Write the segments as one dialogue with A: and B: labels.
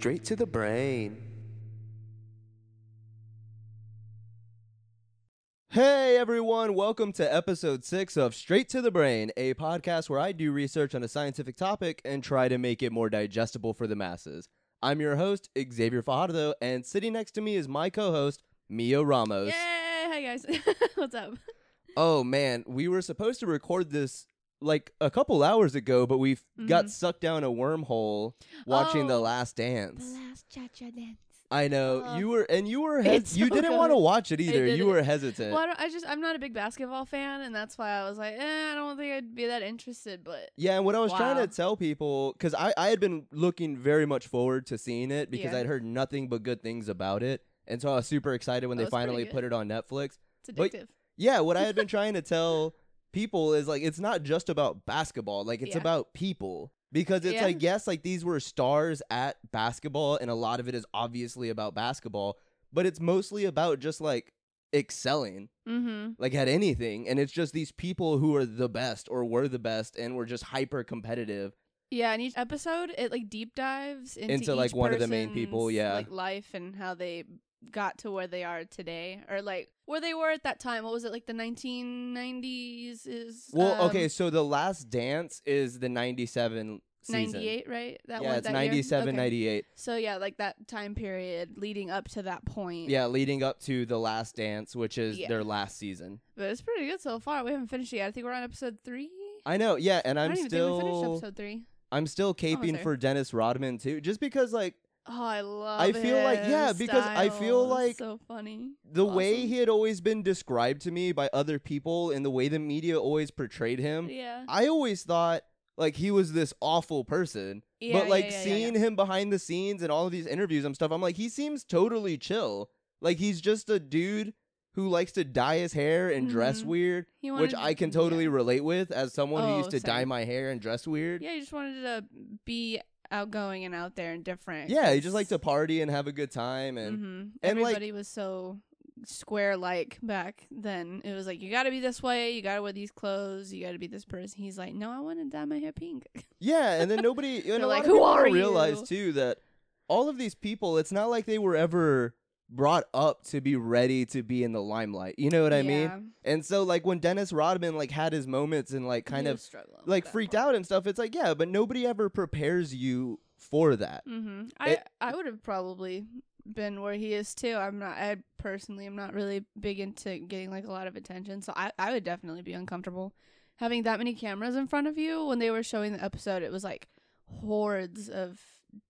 A: Straight to the brain.
B: Hey everyone, welcome to episode 6 of Straight to the Brain, a podcast where I do research on a scientific topic and try to make it more digestible for the masses. I'm your host, Xavier Fajardo, and sitting next to me is my co host, Mio Ramos.
C: Yay! Hi guys. What's up?
B: Oh man, we were supposed to record this like a couple hours ago, but we have got sucked down a wormhole watching The
C: Oh,
B: Last Dance.
C: The last cha cha dance.
B: I know
C: Oh.
B: you were, and you were, hes- you
C: so
B: didn't want to watch it either. You were hesitant.
C: Well, I, don't, I just I'm not a big basketball fan, and that's why I was like, eh, I don't think I'd be that interested. But
B: Yeah, and what I was trying to tell people, because I, I had been looking very much forward to seeing it because
C: Yeah.
B: I'd heard nothing but good things about it. And so I was super excited when
C: Oh,
B: they finally put it on Netflix.
C: it's
B: But-
C: addictive.
B: Yeah, what I had been trying to tell people is like, it's not just about basketball, like, it's
C: Yeah.
B: about people. Because it's
C: Yeah.
B: like, yes, like these were stars at basketball, and a lot of it is obviously about basketball, but it's mostly about just like excelling
C: mm-hmm.
B: like at anything and it's just these people who are the best or were the best and were just hyper competitive
C: Yeah, and each episode it like deep dives into,
B: Into, like, one of the main people, yeah.
C: like life and how they got to where they are today, or like where they were at that time. What was it like the 1990s? Is
B: Well,
C: um,
B: okay, so the last dance is the 97 season.
C: 98, right? That
B: yeah,
C: one,
B: it's
C: that
B: 97,
C: Okay.
B: 98.
C: So yeah, like that time period leading up to that point.
B: Yeah, leading up to the last dance, which is
C: Yeah.
B: their last season.
C: But it's pretty good so far. We haven't finished yet. I think we're on episode three.
B: I know, yeah, and
C: I
B: I'm
C: think we finished
B: still
C: episode three.
B: I'm still caping for Dennis Rodman too, just because like
C: Oh, I love.
B: I feel like- yeah, because I feel
C: style.
B: Like
C: so funny.
B: the way he had always been described to me by other people and the way the media always portrayed him,
C: Yeah.
B: I always thought like he was this awful person.
C: Yeah,
B: but like
C: yeah, yeah,
B: seeing him behind the scenes and all of these interviews and stuff, I'm like, he seems totally chill. Like he's just a dude who likes to dye his hair and dress
C: Mhm.
B: weird,
C: He
B: which
C: wanted
B: I can totally
C: yeah.
B: relate with as someone who
C: Oh,
B: used to dye my hair and dress weird.
C: Yeah, he just wanted to be outgoing and out there and different.
B: Yeah, he just liked to party and have a good time and
C: hmm
B: and, like-
C: Everybody was so square like back then. It was like you got to be this way, you got to wear these clothes, you got to be this person. He's like, no, I want to dye my hair pink.
B: yeah, and then nobody and a lot
C: like, "Who are
B: don't realize too that all of these people, it's not like they were ever brought up to be ready to be in the limelight. You know what I mean?
C: Yeah.
B: And so like when Dennis Rodman like had his moments and like kind
C: He
B: of
C: was struggling with
B: like freaked
C: part.
B: out and stuff, it's like yeah, but nobody ever prepares you for that.
C: Mm-hmm. I
B: It-
C: I would have probably been where he is too. I'm not. I personally I'm not really big into getting like a lot of attention, so I I would definitely be uncomfortable having that many cameras in front of you. When they were showing the episode, it was like hordes of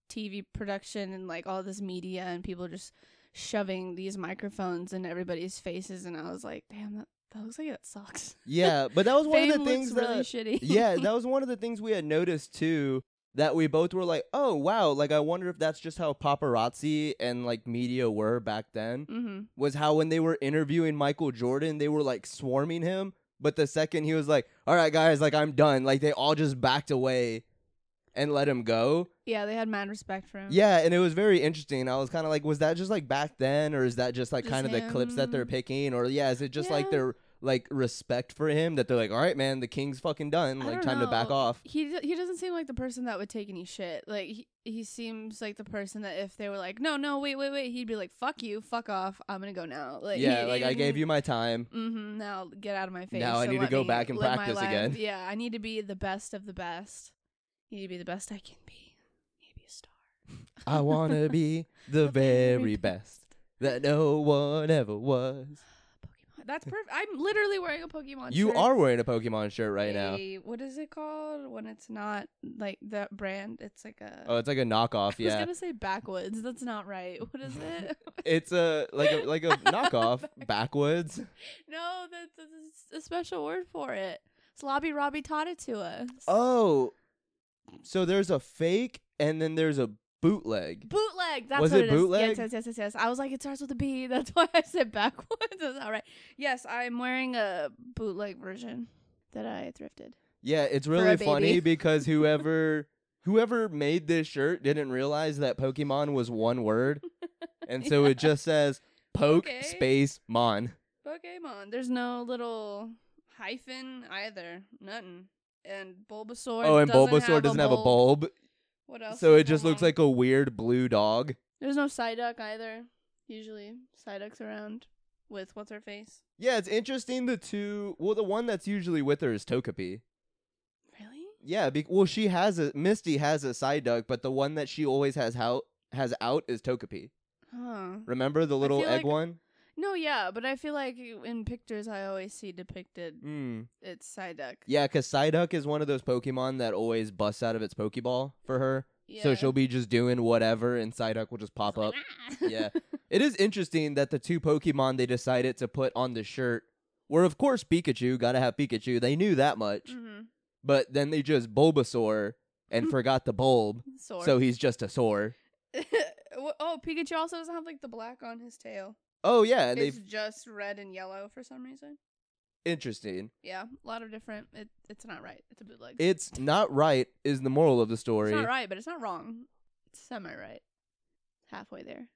C: TV production and like all this media and people just shoving these microphones in everybody's faces, and I was like, damn, that that looks like that sucks.
B: Yeah, but that was one of the things
C: looks really
B: that
C: shitty.
B: yeah, that was one of the things we had noticed too. That we both were like, oh wow, like I wonder if that's just how paparazzi and like media were back then.
C: mm-hmm.
B: Was how when they were interviewing Michael Jordan, they were like swarming him. But the second he was like, all right, guys, like I'm done, like they all just backed away and let him go.
C: Yeah, they had mad respect for him.
B: Yeah, and it was very interesting. I was kind of like, was that just like back then, or is that just like kind of the clips that they're picking, or yeah, is it just like
C: Yeah.
B: their like respect for him that they're like, all right, man, the king's fucking done,
C: I
B: like
C: don't
B: time to back
C: know.
B: off.
C: He d- he doesn't seem like the person that would take any shit. Like he he seems like the person that if they were like, no, no, wait, wait, wait, he'd be like, fuck you, fuck off, I'm gonna go now. Like
B: yeah, like I gave you my time.
C: Mm-hmm. Now get out of my face.
B: Now I need to
C: let
B: go
C: me
B: back and
C: live my
B: practice
C: life.
B: again.
C: Yeah, I need to be the best of the best. Need to be the best I can be. Maybe a star.
B: I wanna be the very best that no one ever was.
C: Pokemon. That's perfect. I'm literally wearing a Pokemon.
B: You
C: shirt.
B: are wearing a Pokemon shirt right now.
C: a- What is it called when it's not like the brand? It's like a.
B: Oh, it's like a knockoff. Yeah.
C: I was
B: Yeah,
C: gonna say backwoods. That's not right. What is it?
B: it's a like a like a knockoff backwoods.
C: no, that's, that's a special word for it. Slobby Robbie taught it to us.
B: Oh, so there's a fake and then there's a bootleg.
C: Bootleg. That's
B: Was
C: what
B: it
C: it is.
B: bootleg?
C: Yes, yes, yes, yes, yes. I was like, it starts with a B. That's why I said backwards. Not right. Yes, I'm wearing a bootleg version that I thrifted.
B: Yeah, it's really funny because whoever whoever made this shirt didn't realize that Pokemon was one word, and so it just says poke
C: Okay.
B: space mon.
C: Pokemon. There's no little hyphen either. Nothing. And Bulbasaur.
B: Oh, and
C: doesn't
B: Bulbasaur
C: have
B: doesn't
C: a
B: have a bulb.
C: What else?
B: So
C: is
B: it just
C: going
B: looks
C: on?
B: like a weird blue dog.
C: There's no Psyduck either. Usually Psyduck's around with what's her face.
B: Yeah, it's interesting. The two, well, the one that's usually with her is Togepi.
C: Really?
B: Yeah, be- well, she has a Misty has a Psyduck, but the one that she always has out has out is Togepi.
C: Huh.
B: Remember the little egg
C: like-
B: one?
C: No, yeah, but I feel like in pictures I always see depicted
B: Mm.
C: it's Psyduck.
B: Yeah, because Psyduck is one of those Pokemon that always busts out of its Pokeball for her.
C: Yeah.
B: So she'll be just doing whatever, and Psyduck will just pop up. Yeah. It is interesting that the two Pokemon they decided to put on the shirt were, of course, Pikachu. Gotta have Pikachu. They knew that much.
C: mm-hmm.
B: But then they just Bulbasaur and forgot the bulb.
C: Sword.
B: So he's just a sore.
C: Oh, Pikachu also doesn't have like the black on his tail.
B: Oh, yeah. And
C: it's
B: they've.
C: just red and yellow for some reason.
B: Interesting.
C: Yeah, a lot of different. It, it's not right. It's a bootleg.
B: It's not right, is the moral of the story.
C: It's not right, but it's not wrong. It's semi right. Halfway there.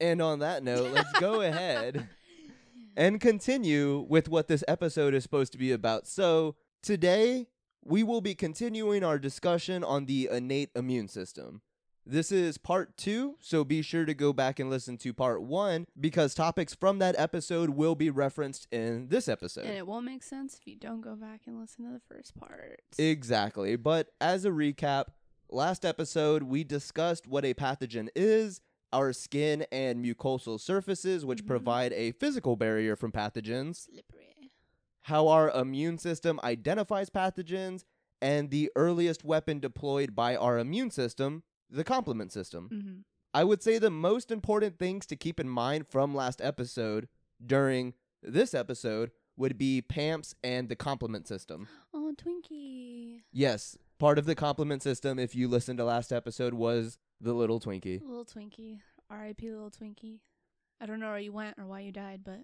B: And on that note, let's go ahead and continue with what this episode is supposed to be about. So, today we will be continuing our discussion on the innate immune system. This is part two, so be sure to go back and listen to part one because topics from that episode will be referenced in this episode.
C: And it won't make sense if you don't go back and listen to the first part.
B: Exactly. But as a recap, last episode we discussed what a pathogen is, our skin and mucosal surfaces, which
C: Mhm.
B: provide a physical barrier from pathogens,
C: Slippery.
B: how our immune system identifies pathogens, and the earliest weapon deployed by our immune system, the complement system.
C: Mm-hmm.
B: I would say the most important things to keep in mind from last episode during this episode would be PAMPS and the complement system.
C: Oh, Twinkie.
B: Yes, part of the complement system, if you listened to last episode, was the little Twinkie.
C: Little Twinkie. R.I.P. Little Twinkie. I don't know where you went or why you died, but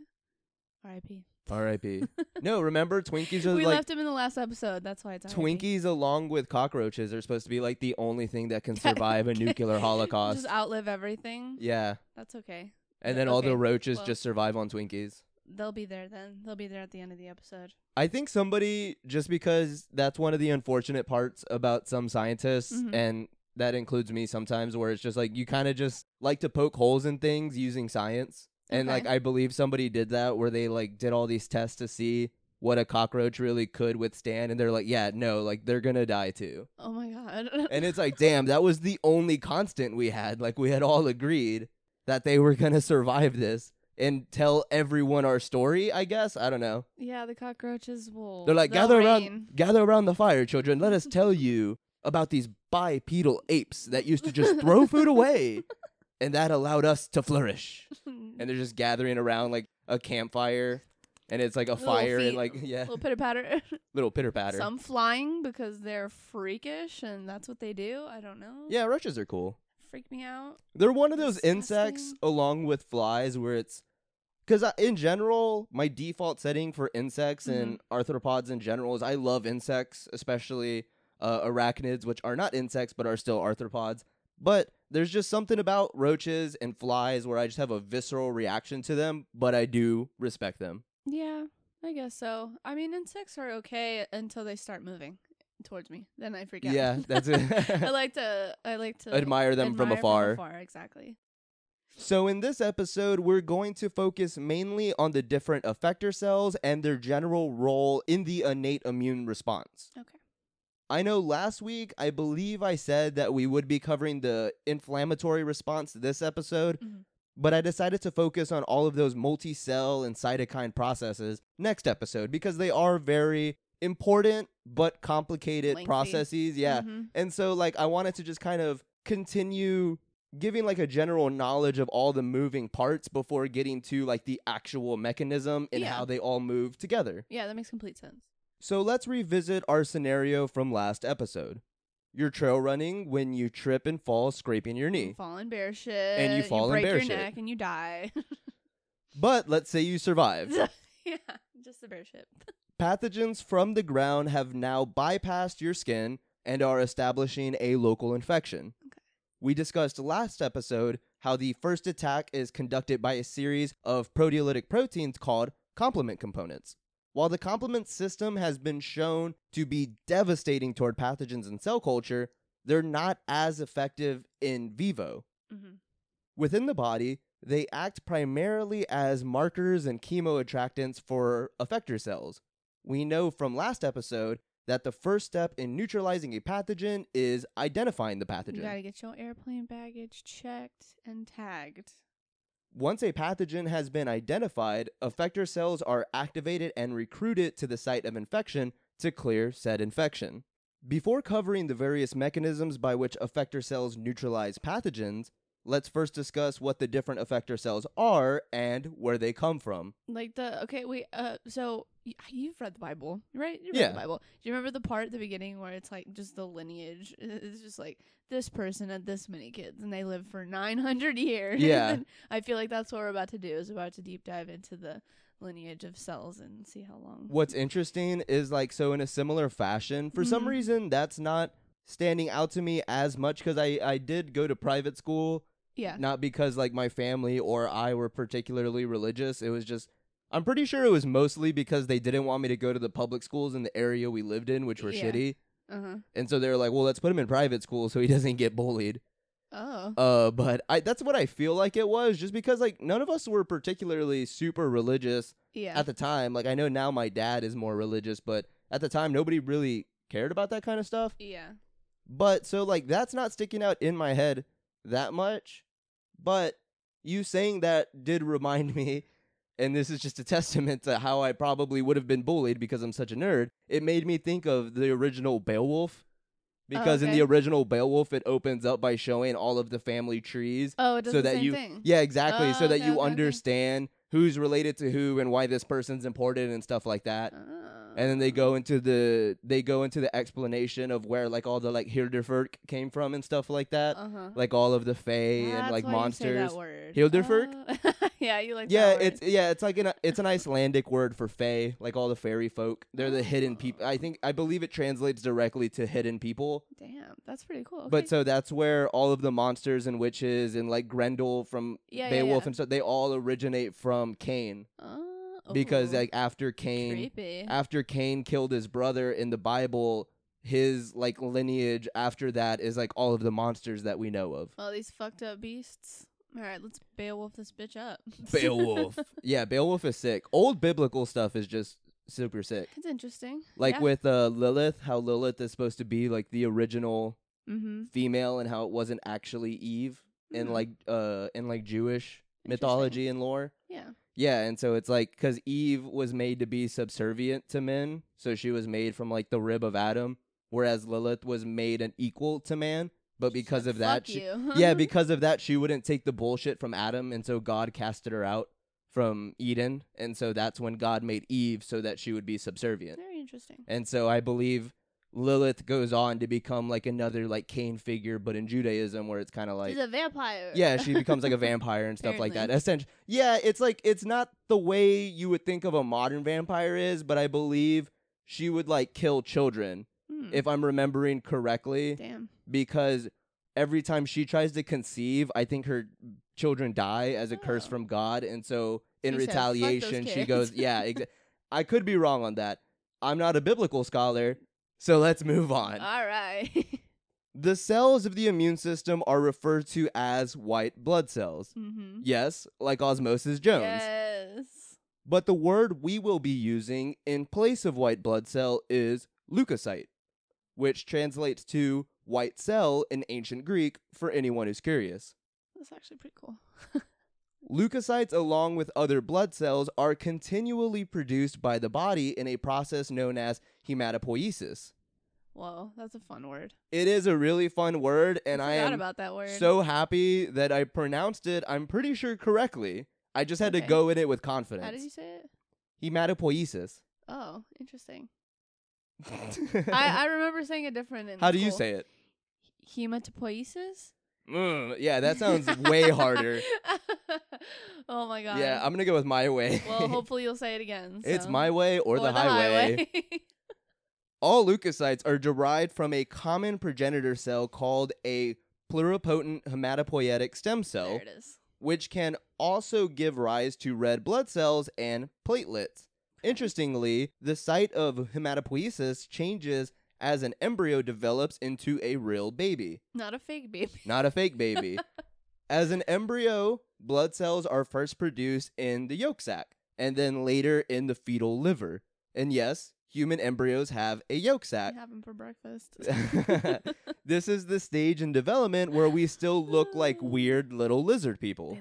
C: R.I.P.
B: R.I.P. no, remember Twinkies are
C: we
B: like
C: left him in the last episode. That's why it's R.I.P.
B: Twinkies along with cockroaches are supposed to be like the only thing that can survive a nuclear holocaust.
C: Just outlive everything.
B: yeah,
C: That's okay.
B: and then all the roaches
C: well-
B: just survive on Twinkies.
C: They'll be there then. They'll be there at the end of the episode.
B: I think somebody just because that's one of the unfortunate parts about some scientists
C: Mhm.
B: and that includes me sometimes where it's just like you kind of just like to poke holes in things using science. And
C: Okay.
B: like I believe somebody did that where they like did all these tests to see what a cockroach really could withstand and they're like, "Yeah, no, like they're going to die too."
C: Oh my god.
B: And it's like, "Damn, that was the only constant we had. Like we had all agreed that they were going to survive this." And tell everyone our story, I guess. I don't know.
C: yeah, the cockroaches will.
B: They're like,
C: they'll
B: gather
C: reign."
B: around, gather around the fire, children. Let us tell you about these bipedal apes that used to just throw food away, and that allowed us to flourish. And they're just gathering around like a campfire, and it's like a
C: Little
B: fire and like yeah,
C: little pitter patter.
B: little pitter patter.
C: Some flying because they're freakish and that's what they do. I don't know.
B: Yeah, roaches are cool.
C: Freak me out.
B: They're one of those insects along with flies where it's because in general, my default setting for insects and
C: Mm-hmm.
B: arthropods in general is I love insects, especially uh, arachnids, which are not insects but are still arthropods. But there's just something about roaches and flies where I just have a visceral reaction to them, but I do respect them.
C: Yeah, I guess so. I mean, insects are okay until they start moving towards me. Then I freak out.
B: Yeah, that's it.
C: I like to. I like to
B: Admire them from
C: admire
B: afar.
C: Exactly.
B: So, in this episode, we're going to focus mainly on the different effector cells and their general role in the innate immune response.
C: Okay.
B: I know last week, I believe I said that we would be covering the inflammatory response this episode,
C: Mhm.
B: but I decided to focus on all of those multi cell and cytokine processes next episode because they are very important but complicated
C: Lengthy.
B: processes. Yeah.
C: Mhm.
B: And so like I wanted to just kind of continue giving like a general knowledge of all the moving parts before getting to like the actual mechanism and
C: Yeah.
B: how they all move together.
C: Yeah, that makes complete sense.
B: So let's revisit our scenario from last episode. You're trail running when you trip and fall scraping your knee.
C: fall in bear shit.
B: And you fall in
C: break
B: bear
C: your
B: shit.
C: neck and you die.
B: But let's say you survive.
C: yeah, just the bear shit.
B: Pathogens from the ground have now bypassed your skin and are establishing a local infection.
C: Okay.
B: We discussed last episode how the first attack is conducted by a series of proteolytic proteins called complement components. While the complement system has been shown to be devastating toward pathogens in cell culture, they're not as effective in vivo.
C: Mm-hmm.
B: Within the body, they act primarily as markers and chemoattractants for effector cells. We know from last episode that the first step in neutralizing a pathogen is identifying the pathogen.
C: You gotta get your airplane baggage checked and tagged.
B: Once a pathogen has been identified, effector cells are activated and recruited to the site of infection to clear said infection. Before covering the various mechanisms by which effector cells neutralize pathogens, let's first discuss what the different effector cells are and where they come from.
C: Like the okay, wait. Uh, so y- you've read the Bible, right? You read
B: Yeah.
C: the Bible. Do you remember the part at the beginning where it's like just the lineage? It's just like this person had this many kids and they lived for nine hundred years.
B: Yeah.
C: And I feel like that's what we're about to do. Is about to deep dive into the lineage of cells and see how long.
B: What's interesting is like so in a similar fashion, for some
C: Mhm.
B: reason that's not standing out to me as much cuz I I did go to private school
C: Yeah.
B: not because like my family or I were particularly religious. It was just I'm pretty sure it was mostly because they didn't want me to go to the public schools in the area we lived in, which were
C: Yeah.
B: shitty.
C: Uh huh.
B: And so they were like, "Well, let's put him in private school so he doesn't get bullied."
C: Oh.
B: Uh, but I that's what I feel like it was, just because like none of us were particularly super religious
C: yeah.
B: at the time. Like I know now my dad is more religious, but at the time nobody really cared about that kind of stuff.
C: yeah.
B: But so like that's not sticking out in my head that much. But you saying that did remind me, and this is just a testament to how I probably would have been bullied because I'm such a nerd. It made me think of the original Beowulf. Oh, because in the original Beowulf, it opens up by showing all of the family trees
C: Oh, it does
B: so
C: the
B: that
C: same
B: you
C: thing.
B: yeah exactly so
C: Oh,
B: that
C: okay,
B: you
C: okay, okay.
B: understand who's related to who and why this person's important and stuff like that.
C: Oh.
B: and then they go into the they go into the explanation of where like all the like Huldufolk came from and stuff like that.
C: Uh huh.
B: like all of the fae and like monsters. Huldufolk?
C: Oh. yeah, you like
B: yeah it's yeah it's like an it's an Icelandic word for fae like all the fairy folk. They're the hidden people I think I believe it translates directly to hidden people
C: Damn, that's pretty cool.
B: but so that's where all of the monsters and witches and like Grendel from
C: yeah, yeah,
B: Beowulf
C: yeah.
B: and stuff they all originate from Cain
C: Oh,
B: because like after Cain
C: creepy.
B: after Cain killed his brother in the Bible his like lineage after that is like all of the monsters that we know of
C: All these fucked up beasts. All right, let's Beowulf this bitch up.
B: Beowulf yeah Beowulf is sick old biblical stuff is just super sick
C: It's interesting.
B: like
C: yeah.
B: with uh Lilith how Lilith is supposed to be like the original
C: mm-hmm.
B: female and how it wasn't actually Eve in
C: Mhm.
B: like uh in like Jewish mythology and lore
C: Yeah.
B: Yeah, and so it's like because Eve was made to be subservient to men, so she was made from like the rib of Adam, whereas Lilith was made an equal to man. But because of that, she, yeah, because of that, she wouldn't take the bullshit from Adam, and so God casted her out from Eden, and so that's when God made Eve so that she would be subservient.
C: very interesting.
B: And so I believe Lilith goes on to become like another like Cain figure, but in Judaism, where it's kind of like
C: She's a vampire.
B: yeah, she becomes like a vampire and stuff like that.
C: Apparently.
B: Essentially, yeah, it's like it's not the way you would think of a modern vampire is, but I believe she would like kill children
C: Hmm.
B: if I'm remembering correctly,
C: Damn.
B: because every time she tries to conceive, I think her children die as a curse
C: Oh.
B: from God, and so in
C: She said, "Fuck those
B: retaliation, she
C: kids."
B: goes, yeah, exa- I could be wrong on that. I'm not a biblical scholar, so let's move on.
C: All right.
B: The cells of the immune system are referred to as white blood cells.
C: mm-hmm.
B: Yes, like Osmosis Jones.
C: Yes.
B: But the word we will be using in place of white blood cell is leukocyte, which translates to white cell in ancient Greek for anyone who's curious.
C: That's actually pretty cool.
B: Leukocytes, along with other blood cells, are continually produced by the body in a process known as hematopoiesis.
C: Whoa, that's a fun word.
B: It is a really fun word, and I
C: forgot
B: am
C: about that word.
B: so happy that I pronounced it, I'm pretty sure correctly. I just had to go in it with confidence.
C: how did you say it?
B: Hematopoiesis.
C: Oh, interesting. I, I remember saying it different. In
B: How do you say it?
C: Hematopoiesis?
B: Mm, yeah, that sounds way harder.
C: oh my god.
B: Yeah, I'm gonna go with my way.
C: well, hopefully you'll say it again.
B: it's my way or, the, highway. All leukocytes are derived from a common progenitor cell called a pluripotent hematopoietic stem cell,
C: there it is.
B: which can also give rise to red blood cells and platelets. Interestingly, the site of hematopoiesis changes as an embryo develops into a real baby,
C: Not a fake baby.
B: not a fake baby. as an embryo, blood cells are first produced in the yolk sac and then later in the fetal liver. And yes, human embryos have a yolk sac.
C: have them for breakfast.
B: this is the stage in development where we still look like weird little lizard people.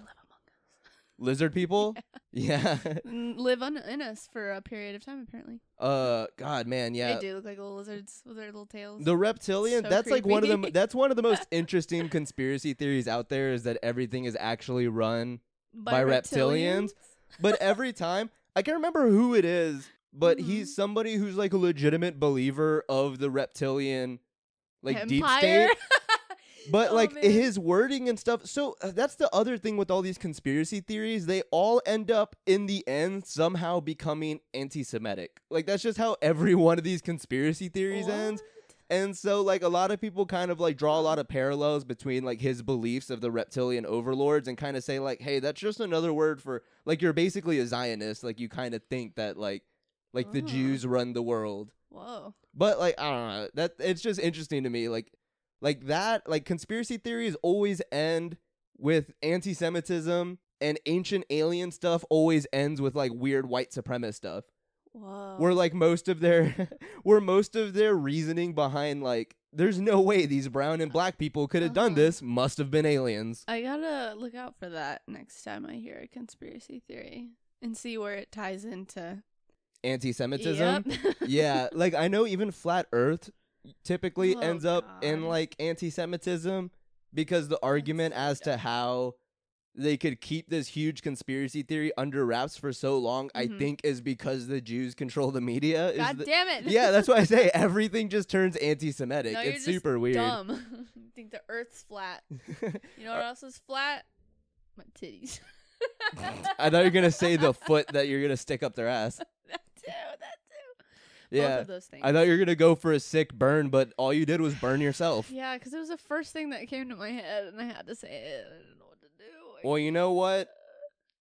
B: Lizard people? Yeah.
C: Live un- in us for a period of time, apparently.
B: uh god, man, yeah.
C: They do look like little lizards with their little tails.
B: The reptilian,
C: So
B: that's like one of the. That's one of the most interesting conspiracy theories out there is that everything is actually run by reptilians? But every time, I can't remember who it is, but
C: Mhm.
B: he's somebody who's like a legitimate believer of the reptilian like deep state. But
C: Oh,
B: like
C: man.
B: his wording and stuff. So uh, that's the other thing with all these conspiracy theories. They all end up in the end somehow becoming anti-Semitic. Like that's just how every one of these conspiracy theories ends. And so like a lot of people kind of like draw a lot of parallels between like his beliefs of the reptilian overlords and kind of say like, hey, that's just another word for like you're basically a Zionist. Like you kind of think that like like the
C: Oh.
B: Jews run the world.
C: Whoa.
B: But like I don't know. That it's just interesting to me. Like like that like conspiracy theories always end with anti-Semitism and ancient alien stuff always ends with like weird white supremacist stuff.
C: Whoa.
B: Where like most of their where most of their reasoning behind like there's no way these brown and black people could have done
C: Uh-huh.
B: this must have been aliens.
C: I gotta look out for that next time I hear a conspiracy theory and see where it ties into
B: Anti-Semitism.
C: Yep.
B: yeah, like I know even flat earth typically
C: Oh,
B: ends up in like anti-Semitism because the argument as to how they could keep this huge conspiracy theory under wraps for so long, I
C: Mhm.
B: think is because the Jews control the media. is
C: God
B: the-
C: damn it.
B: yeah, that's why I say everything just turns anti-Semitic.
C: No, you're
B: it's
C: just
B: super weird.
C: dumb. you think the Earth's flat. You know what else is flat? My titties.
B: I thought you were gonna say the foot that you're gonna stick up their ass.
C: that too. That too. Both
B: Yeah,
C: of those things.
B: I thought you were gonna go for a sick burn, but all you did was burn yourself.
C: Yeah, because it was the first thing that came to my head, and I had to say it. I didn't know what to do. I-
B: Well, you know what?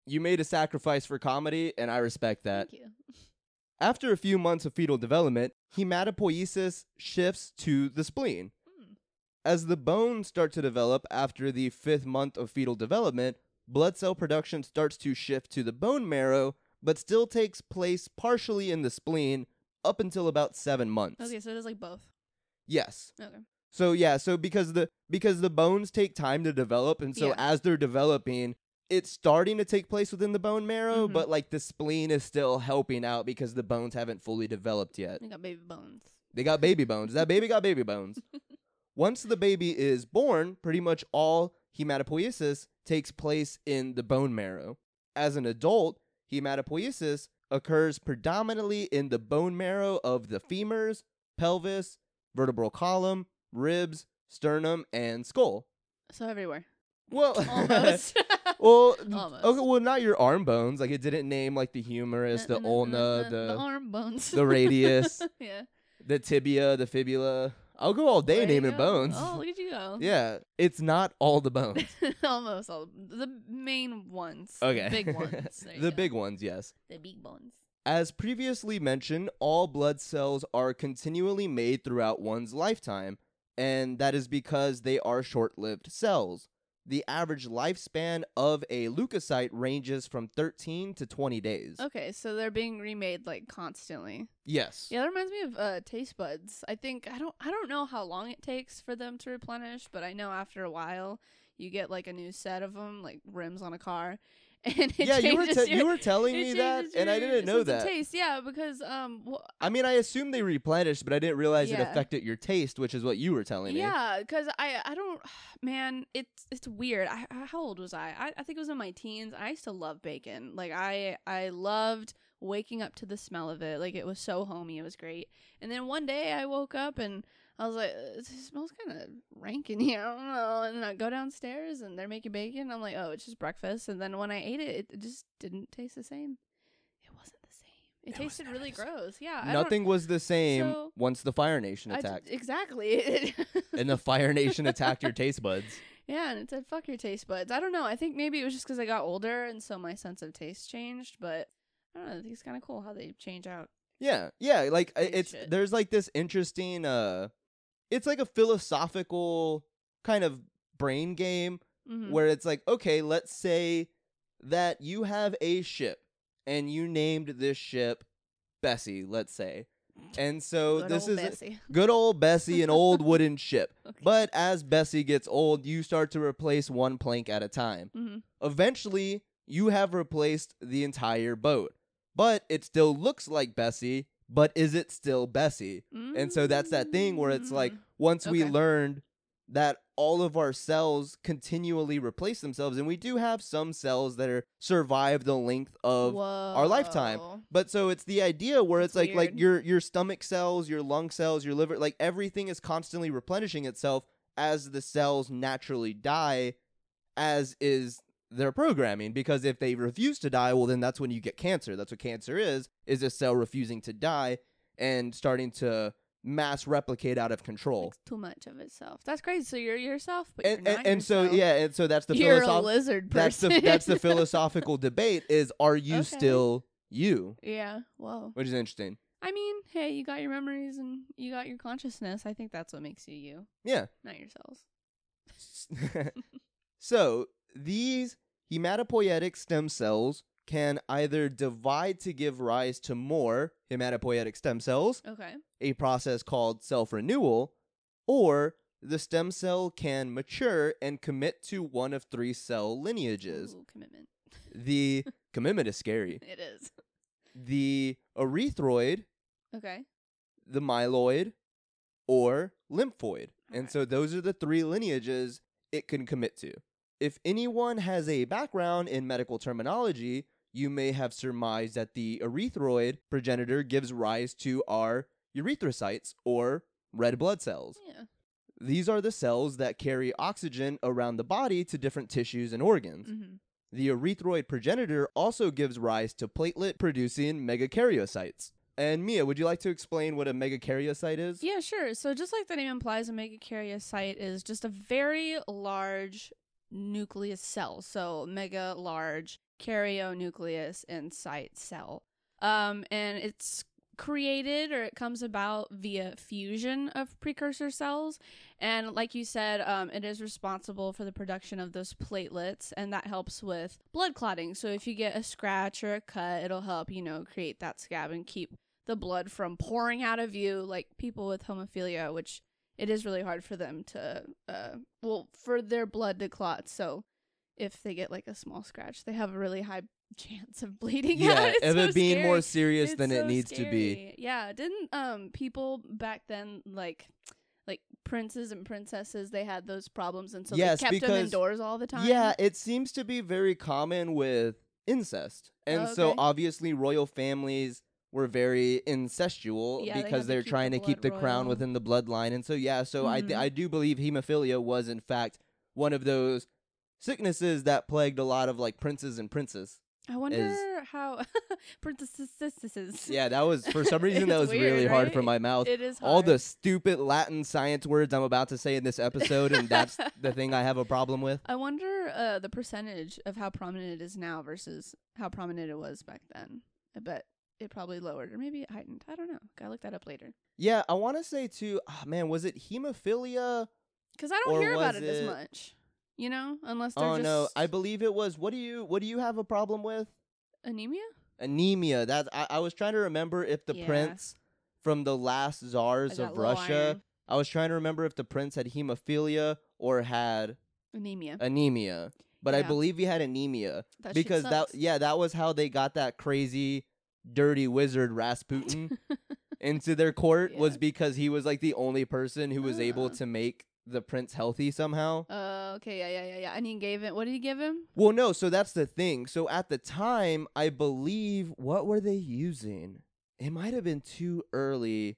B: You made a sacrifice for comedy, and I respect that.
C: Thank you.
B: After a few months of fetal development, hematopoiesis shifts to the spleen.
C: Hmm.
B: As the bones start to develop after the fifth month of fetal development, blood cell production starts to shift to the bone marrow, but still takes place partially in the spleen up until about seven months.
C: Okay, so it is like both.
B: Yes.
C: Okay.
B: So yeah, so because the because the bones take time to develop, and so
C: Yeah.
B: as they're developing, it's starting to take place within the bone marrow,
C: Mhm.
B: but like the spleen is still helping out because the bones haven't fully developed yet.
C: I got baby bones.
B: They got baby bones. That baby got baby bones. Once the baby is born, pretty much all hematopoiesis takes place in the bone marrow. As an adult, hematopoiesis occurs predominantly in the bone marrow of the femurs, pelvis, vertebral column, ribs, sternum, and skull.
C: So everywhere.
B: Well,
C: Almost.
B: well,
C: Almost.
B: okay, well, not your arm bones. Like it didn't name like the humerus, the ulna,
C: uh,
B: the
C: the arm bones.
B: the radius,
C: yeah.
B: the tibia, the fibula. I'll go all day
C: There
B: naming bones.
C: Oh, look at you go.
B: Yeah, it's not all the bones.
C: Almost all the main ones.
B: Okay.
C: Big ones.
B: The
C: go.
B: big ones, yes.
C: The big ones.
B: As previously mentioned, all blood cells are continually made throughout one's lifetime, and that is because they are short lived cells. The average lifespan of a leukocyte ranges from 13 to 20 days.
C: Okay, so they're being remade like constantly.
B: Yes.
C: Yeah, that reminds me of uh, taste buds. I think I don't I don't know how long it takes for them to replenish, but I know after a while you get like a new set of them, like rims on a car, and
B: yeah, you were, te-
C: your,
B: you were telling me that, and I didn't know that.
C: Taste, yeah, because um,
B: I mean, I assumed they replenished, but I didn't realize it affected your taste, which is what you were telling me.
C: Yeah, because I I don't man, it's it's weird. I- how old was I? I? I think it was in my teens. I used to love bacon. Like I I loved waking up to the smell of it. Like it was so homey. It was great. And then one day I woke up and I was like, "Uh, it smells kind of rank in here. I don't know. And I go downstairs and they're making bacon. I'm like, oh, it's just breakfast. And then when I ate it, it just didn't taste the same. It wasn't the same. It,
B: It
C: tasted really gross. Yeah. I
B: Nothing was the same
C: So-
B: once the Fire Nation
C: I d-
B: attacked.
C: exactly.
B: and the Fire Nation attacked your taste buds.
C: Yeah, and it said "fuck your taste buds." I don't know. I think maybe it was just because I got older, and so my sense of taste changed. But I don't know. I think it's kind of cool how they change out.
B: Yeah, yeah. Like it's
C: shit.
B: there's like this interesting. uh It's like a philosophical kind of brain game
C: Mhm.
B: where it's like, okay, let's say that you have a ship and you named this ship Bessie, let's say. And so
C: Good
B: this is
C: Bessie.
B: good old Bessie, an old wooden ship.
C: Okay.
B: But as Bessie gets old, you start to replace one plank at a time.
C: Mhm.
B: Eventually, you have replaced the entire boat. But it still looks like Bessie, but is it still Bessie? And so that's that thing where it's like
C: Mm.
B: once we learned that all of our cells continually replace themselves and we do have some cells that are survive the length of our lifetime. But so it's the idea where
C: That's
B: it's like like your your stomach cells, your lung cells, your liver, like everything is constantly replenishing itself as the cells naturally die as is their programming because if they refuse to die, well then that's when you get cancer. That's what cancer is, is a cell refusing to die and starting to mass replicate out of control.
C: Too much of itself. That's crazy. So you're yourself, but
B: And
C: you're
B: and,
C: not
B: and so yeah, and so that's the
C: you're a
B: philosoph-
C: lizard
B: that's
C: person.
B: the that's the philosophical debate is are you
C: Okay.
B: still you?
C: yeah. Whoa.
B: Which is interesting.
C: I mean, hey, you got your memories and you got your consciousness. I think that's what makes you you,
B: Yeah.
C: not yourselves.
B: so these hematopoietic stem cells can either divide to give rise to more hematopoietic stem cells,
C: Okay.
B: a process called self renewal, or the stem cell can mature and commit to one of three cell lineages.
C: Ooh, commitment.
B: The commitment is scary.
C: It is.
B: The erythroid,
C: Okay.
B: the myeloid, or lymphoid. And so those are the three lineages it can commit to. If anyone has a background in medical terminology, you may have surmised that the erythroid progenitor gives rise to our erythrocytes or red blood cells.
C: Yeah.
B: These are the cells that carry oxygen around the body to different tissues and organs.
C: Mm-hmm.
B: The erythroid progenitor also gives rise to platelet producing megakaryocytes. And Mia, would you like to explain what a megakaryocyte is?
C: Yeah, sure. So just like the name implies, a megakaryocyte is just a very large nucleus cell. So mega large karyonucleus and cyte cell. Um, and it's created or it comes about via fusion of precursor cells. And like you said, um, it is responsible for the production of those platelets, and that helps with blood clotting. So if you get a scratch or a cut, it'll help, you know, create that scab and keep the blood from pouring out of you like people with hemophilia which it is really hard for them to uh well for their blood to clot so if they get like a small scratch they have a really high chance of bleeding out.
B: Yeah,
C: It's
B: of
C: so
B: it being more serious
C: It's
B: than it
C: so
B: needs to be.
C: Yeah, didn't um people back then like like princes and princesses they had those problems and so
B: Yes,
C: they kept them indoors all the time?
B: Yeah, it seems to be very common with incest. And
C: Oh,
B: so obviously royal families were very incestual
C: Yeah,
B: because
C: to
B: they're
C: keep the
B: trying to keep the
C: blood
B: crown within the bloodline. And so yeah, so I th-
C: Mhm.
B: I do believe hemophilia was in fact one of those sicknesses that plagued a lot of like princes and princes.
C: I wonder how princesses.
B: Yeah, that was for some reason that was really
C: weird,
B: hard for my mouth.
C: It is
B: All the stupid Latin science words I'm about to say in this episode, and that's the thing I have a problem with.
C: I wonder uh, the percentage of how prominent it is now versus how prominent it was back then. I bet it probably lowered or maybe it heightened. I don't know. Gotta look that up later.
B: Yeah, I want to say too. Oh, man, was it hemophilia?
C: Because I don't hear about
B: was
C: it, as much. You know, unless they're
B: Oh
C: just
B: no, I believe it was. What do you What do you have a problem with?
C: anemia.
B: Anemia. That I, I was trying to remember if the
C: Yeah.
B: prince from the last czars of Russia.
C: iron.
B: I was trying to remember if the prince had hemophilia or had
C: Anemia.
B: anemia. But I believe he had anemia
C: That
B: because that yeah, that was how they got that crazy dirty wizard Rasputin into their court was because he was like the only person who was able
C: Ah.
B: to make the prince healthy somehow.
C: Uh, okay, yeah, yeah, yeah, yeah. And he gave it. What did he give him?
B: Well, no, so that's the thing. So at the time, I believe what were they using? It might have been too early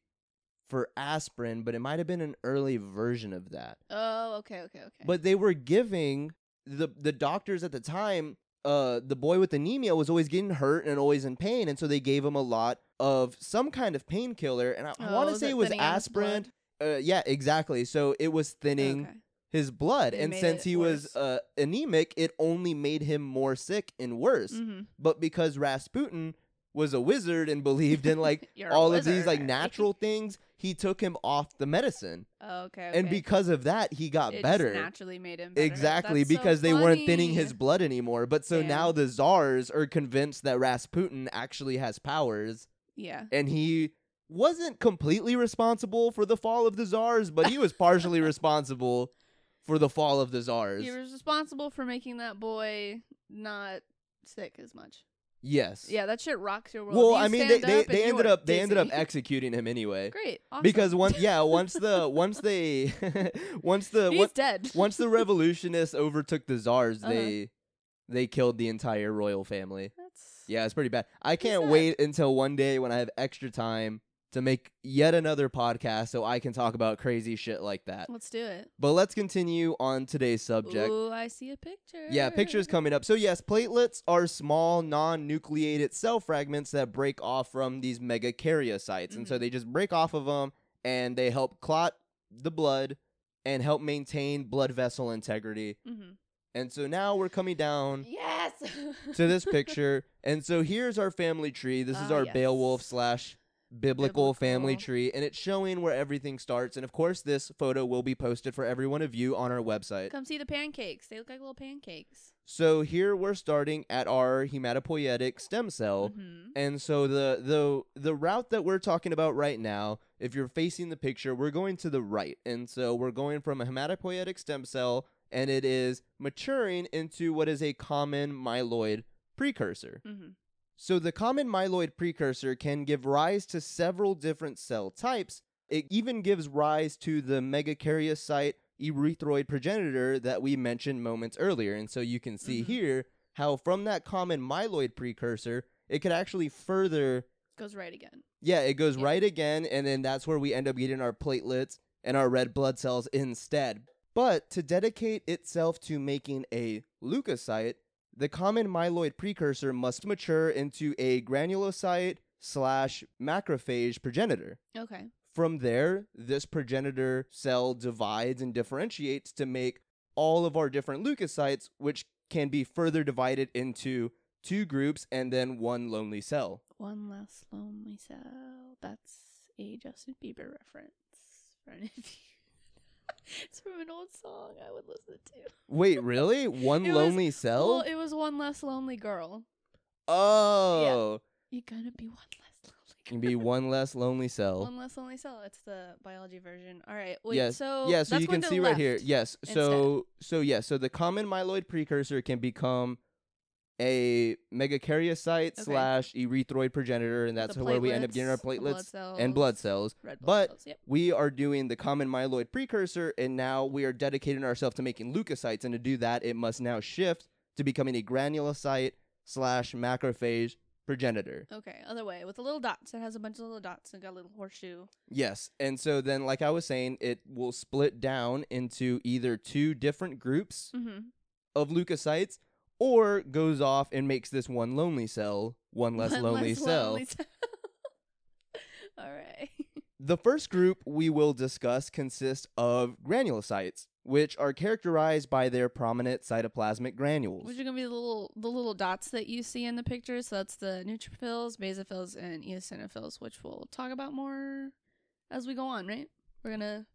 B: for aspirin, but it might have been an early version of that.
C: Oh, okay, okay, okay.
B: But they were giving the the doctors at the time uh the boy with anemia was always getting hurt and always in pain and so they gave him a lot of some kind of painkiller and I,
C: Oh,
B: want to say
C: it
B: was aspirin. Uh, yeah, exactly. So it was thinning
C: Okay.
B: his blood
C: It
B: and since he was uh, anemic it only made him more sick and worse
C: Mhm.
B: but because rasputin was a wizard and believed in like all of these like natural things, he took him off the medicine.
C: Oh, okay, okay.
B: And because of that, he got
C: it
B: better.
C: just naturally made him better.
B: Exactly,
C: That's so
B: because they weren't thinning his blood anymore. But so now the czars are convinced that Rasputin actually has powers,
C: Yeah.
B: and he wasn't completely responsible for the fall of the czars, but he was partially responsible for the fall of the czars.
C: He was responsible for making that boy not sick as much.
B: Yes.
C: Yeah, that shit rocks your world.
B: Well,
C: You
B: I mean, they they,
C: up
B: they ended up they ended up executing him anyway.
C: Great. Awesome.
B: Because once yeah, once the once they once the
C: he's
B: once,
C: dead.
B: once the revolutionists overtook the czars,
C: Uh-huh.
B: they they killed the entire royal family.
C: That's
B: Yeah, it's pretty bad. I can't wait until one day when I have extra time to make yet another podcast so I can talk about crazy shit like that.
C: Let's do it.
B: But let's continue on today's subject.
C: Ooh, I see a picture.
B: Yeah, pictures coming up. So yes, platelets are small non-nucleated cell fragments that break off from these megakaryocytes, and so
C: Mhm.
B: they just break off of them, and they help clot the blood and help maintain blood vessel integrity.
C: Mm-hmm.
B: And so now we're coming down
C: Yes.
B: to this picture, and so here's our family tree. This is
C: Ah,
B: our
C: yes.
B: Beowulf slash biblical family tree, and it's showing where everything starts. And of course, this photo will be posted for every one of you on our website.
C: Come see the pancakes. They look like little pancakes.
B: So here we're starting at our hematopoietic stem cell.
C: Mm-hmm.
B: And so the the the route that we're talking about right now, if you're facing the picture, we're going to the right. And so we're going from a hematopoietic stem cell and it is maturing into what is a common myeloid precursor.
C: Mm-hmm.
B: So the common myeloid precursor can give rise to several different cell types. It even gives rise to the megakaryocyte erythroid progenitor that we mentioned moments earlier. And so you can see
C: Mhm.
B: here how from that common myeloid precursor, it could actually further
C: Goes right again.
B: yeah, it goes
C: Yeah.
B: right again, and then that's where we end up getting our platelets and our red blood cells instead. But to dedicate itself to making a leukocyte, the common myeloid precursor must mature into a granulocyte slash macrophage progenitor.
C: Okay.
B: From there, this progenitor cell divides and differentiates to make all of our different leukocytes, which can be further divided into two groups and then one lonely cell.
C: One less lonely cell. That's a Justin Bieber reference for any of you. It's from an old song I would listen to.
B: Wait, really? One
C: It was-
B: lonely cell?
C: Well, it was one less lonely girl.
B: oh,
C: You're gonna be one less lonely.
B: can be one less lonely cell.
C: One less lonely cell. It's the biology version. All right. Wait.
B: yes.
C: So
B: yeah, so
C: that's
B: you
C: going
B: can
C: to
B: see right here.
C: left.
B: Yes. So so yeah, so the common myeloid precursor can become a megakaryocyte
C: Okay.
B: slash erythroid progenitor, and that's where we end up getting our
C: platelets, blood
B: and blood cells.
C: Red blood
B: But
C: cells. Yep.
B: we are doing the common myeloid precursor, and now we are dedicating ourselves to making leukocytes. And to do that, it must now shift to becoming a granulocyte slash macrophage progenitor.
C: Okay. Other way with the little dots. It has a bunch of little dots and got a little horseshoe.
B: Yes. And so then, like I was saying, it will split down into either two different groups
C: Mm-hmm.
B: of leukocytes or goes off and makes this one lonely cell one less lonely cell.
C: All right.
B: The first group we will discuss consists of granulocytes, which are characterized by their prominent cytoplasmic granules.
C: Which are gonna be the little the little dots that you see in the picture. So that's the neutrophils, basophils, and eosinophils, which we'll talk about more as we go on. Right? We're gonna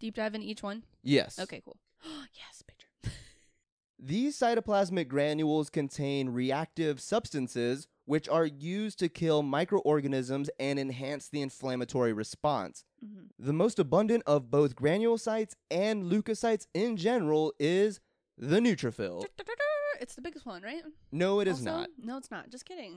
C: deep dive into each one.
B: yes.
C: Okay. Cool. yes. Picture.
B: These cytoplasmic granules contain reactive substances which are used to kill microorganisms and enhance the inflammatory response.
C: hmm
B: The most abundant of both granulocytes and leukocytes in general is the neutrophil.
C: It's the biggest one, right?
B: No, it is
C: Also?
B: not.
C: No, it's not. Just kidding.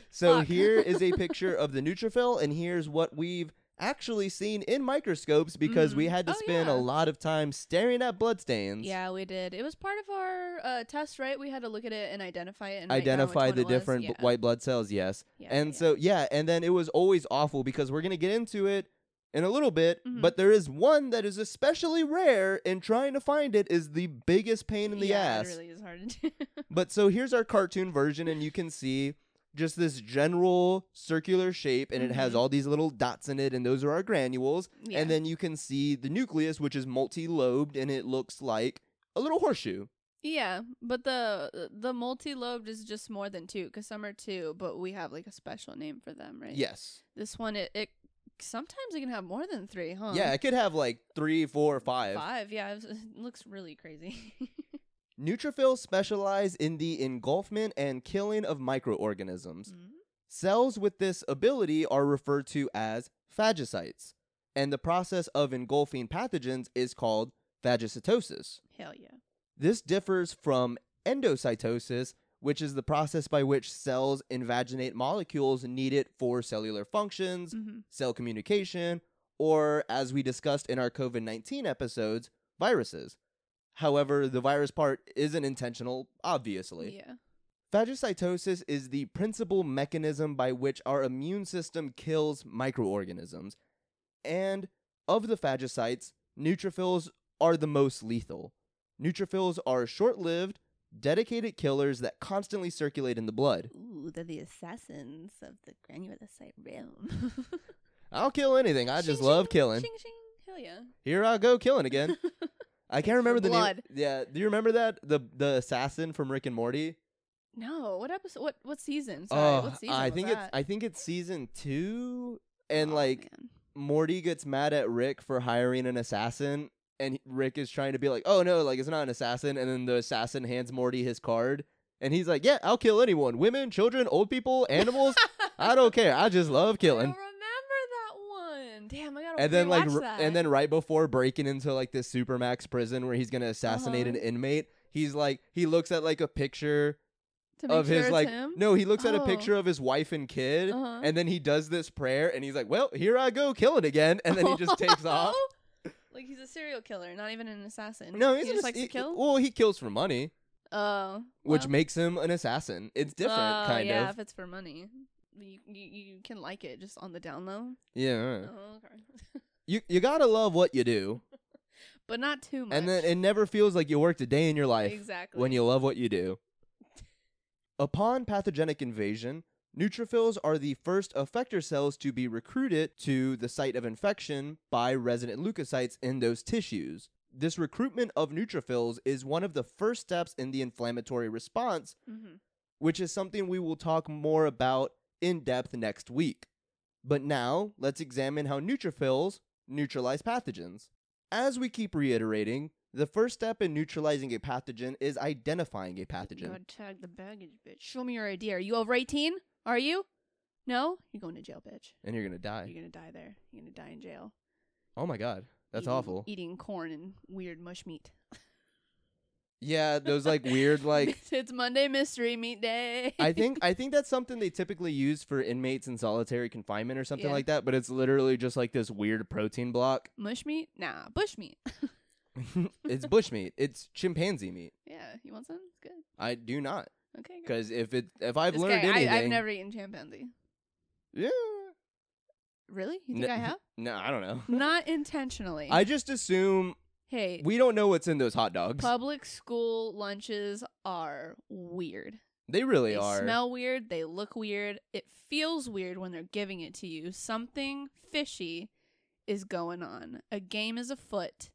B: so
C: Fuck.
B: here is a picture of the neutrophil, and here's what we've actually seen in microscopes because we
C: Mhm.
B: had to
C: Oh,
B: spend
C: yeah.
B: a lot of time staring at bloodstains.
C: yeah, we did. It was part of our uh, test, right? We had to look at it and identify it and
B: Identify the
C: one it was.
B: different b- white blood cells, yes.
C: Yeah,
B: and
C: yeah.
B: so, yeah, and then it was always awful because we're going to get into it in a little bit,
C: Mhm.
B: but there is one that is especially rare, and trying to find it is the biggest pain in the
C: yeah,
B: ass.
C: It really is hard to do.
B: But so here's our cartoon version, and you can see just this general circular shape, and it has
C: Mhm.
B: all these little dots in it, and those are our granules.
C: yeah.
B: And then you can see the nucleus, which is multi lobed, and it looks like a little horseshoe.
C: Yeah, but the the multi-lobed is just more than two because some are two, but we have like a special name for them, right?
B: Yes.
C: This one, it, it sometimes it can have more than three, huh?
B: Yeah, it could have like three, four, five.
C: five. Yeah, it, was- it looks really crazy.
B: Neutrophils specialize in the engulfment and killing of microorganisms.
C: Mhm.
B: Cells with this ability are referred to as phagocytes, and the process of engulfing pathogens is called phagocytosis.
C: Hell yeah.
B: This differs from endocytosis, which is the process by which cells invaginate molecules needed for cellular functions,
C: Mm-hmm.
B: cell communication, or, as we discussed in our COVID 19 episodes, viruses. However, the virus part isn't intentional, obviously.
C: Yeah.
B: Phagocytosis is the principal mechanism by which our immune system kills microorganisms. And of the phagocytes, neutrophils are the most lethal. Neutrophils are short lived, dedicated killers that constantly circulate in the blood.
C: Ooh, they're the assassins of the granulocyte realm.
B: I'll kill anything, I just
C: Shing,
B: love
C: shing,
B: killing.
C: Shing. Hell yeah.
B: Here I go killing again. I can't remember the name. Yeah, do you remember that? The the assassin from Rick and Morty?
C: No, what episode? What what season? Sorry, what season
B: I think it's I think it's season 2 and
C: Oh,
B: like
C: man.
B: Morty gets mad at Rick for hiring an assassin, and Rick is trying to be like, "Oh no, like it's not an assassin." And then the assassin hands Morty his card, and he's like, "Yeah, I'll kill anyone: women, children, old people, animals. I don't care. I just love
C: I
B: killing."
C: don't remember that one. Damn, I gotta
B: And then like,
C: that.
B: and then right before breaking into like this supermax prison where he's gonna assassinate an
C: Uh-huh.
B: inmate, he's like, he looks at like a picture
C: to make
B: of
C: sure
B: his
C: it's
B: like,
C: him?
B: no, he looks at a
C: Oh.
B: picture of his wife and kid,
C: Uh-huh.
B: and then he does this prayer, and he's like, "Well, here I go, killing again," and then he just takes off.
C: Like he's a serial killer, not even an assassin.
B: No,
C: he
B: he's
C: just
B: an,
C: likes to kill.
B: Well, he kills for money,
C: Oh,
B: which
C: well,
B: makes him an assassin. It's different,
C: oh,
B: kind
C: yeah,
B: of.
C: if it's for money, you, you you can like it just on the down low.
B: Yeah,
C: Oh, okay.
B: you you gotta love what you do,
C: but not too much.
B: and then it never feels like you worked a day in your life
C: exactly
B: when you love what you do. Upon pathogenic invasion, neutrophils are the first effector cells to be recruited to the site of infection by resident leukocytes in those tissues. This recruitment of neutrophils is one of the first steps in the inflammatory response
C: hmm
B: which is something we will talk more about in depth next week. But now, let's examine how neutrophils neutralize pathogens. As we keep reiterating, the first step in neutralizing a pathogen is identifying a pathogen.
C: God tag the baggage, bitch. Show me your ID. Are you over eighteen? Are you? No, you're going to jail, bitch.
B: And you're going to die.
C: You're gonna die there. You're gonna die in jail.
B: Oh my god. That's
C: Eating-
B: awful.
C: Eating corn and weird mush meat.
B: Yeah, those like weird like
C: it's Monday Mystery Meat Day.
B: I think I think that's something they typically use for inmates in solitary confinement or something
C: Yeah.
B: like that, but it's literally just like this weird protein block.
C: mush meat. Nah, bush meat.
B: it's bushmeat. It's chimpanzee meat.
C: yeah, you want some? It's good.
B: I do not.
C: Okay. good.
B: Because if it if I've
C: This
B: learned
C: guy-
B: anything,
C: I, I've never eaten chimpanzee.
B: yeah,
C: Really? You think
B: N-
C: I have?
B: no, I don't know.
C: Not intentionally.
B: I just assume
C: hey,
B: we don't know what's in those hot dogs.
C: public school lunches are weird.
B: they really are.
C: they
B: are.
C: smell weird. They look weird. It feels weird when they're giving it to you. Something fishy is going on. A game is afoot,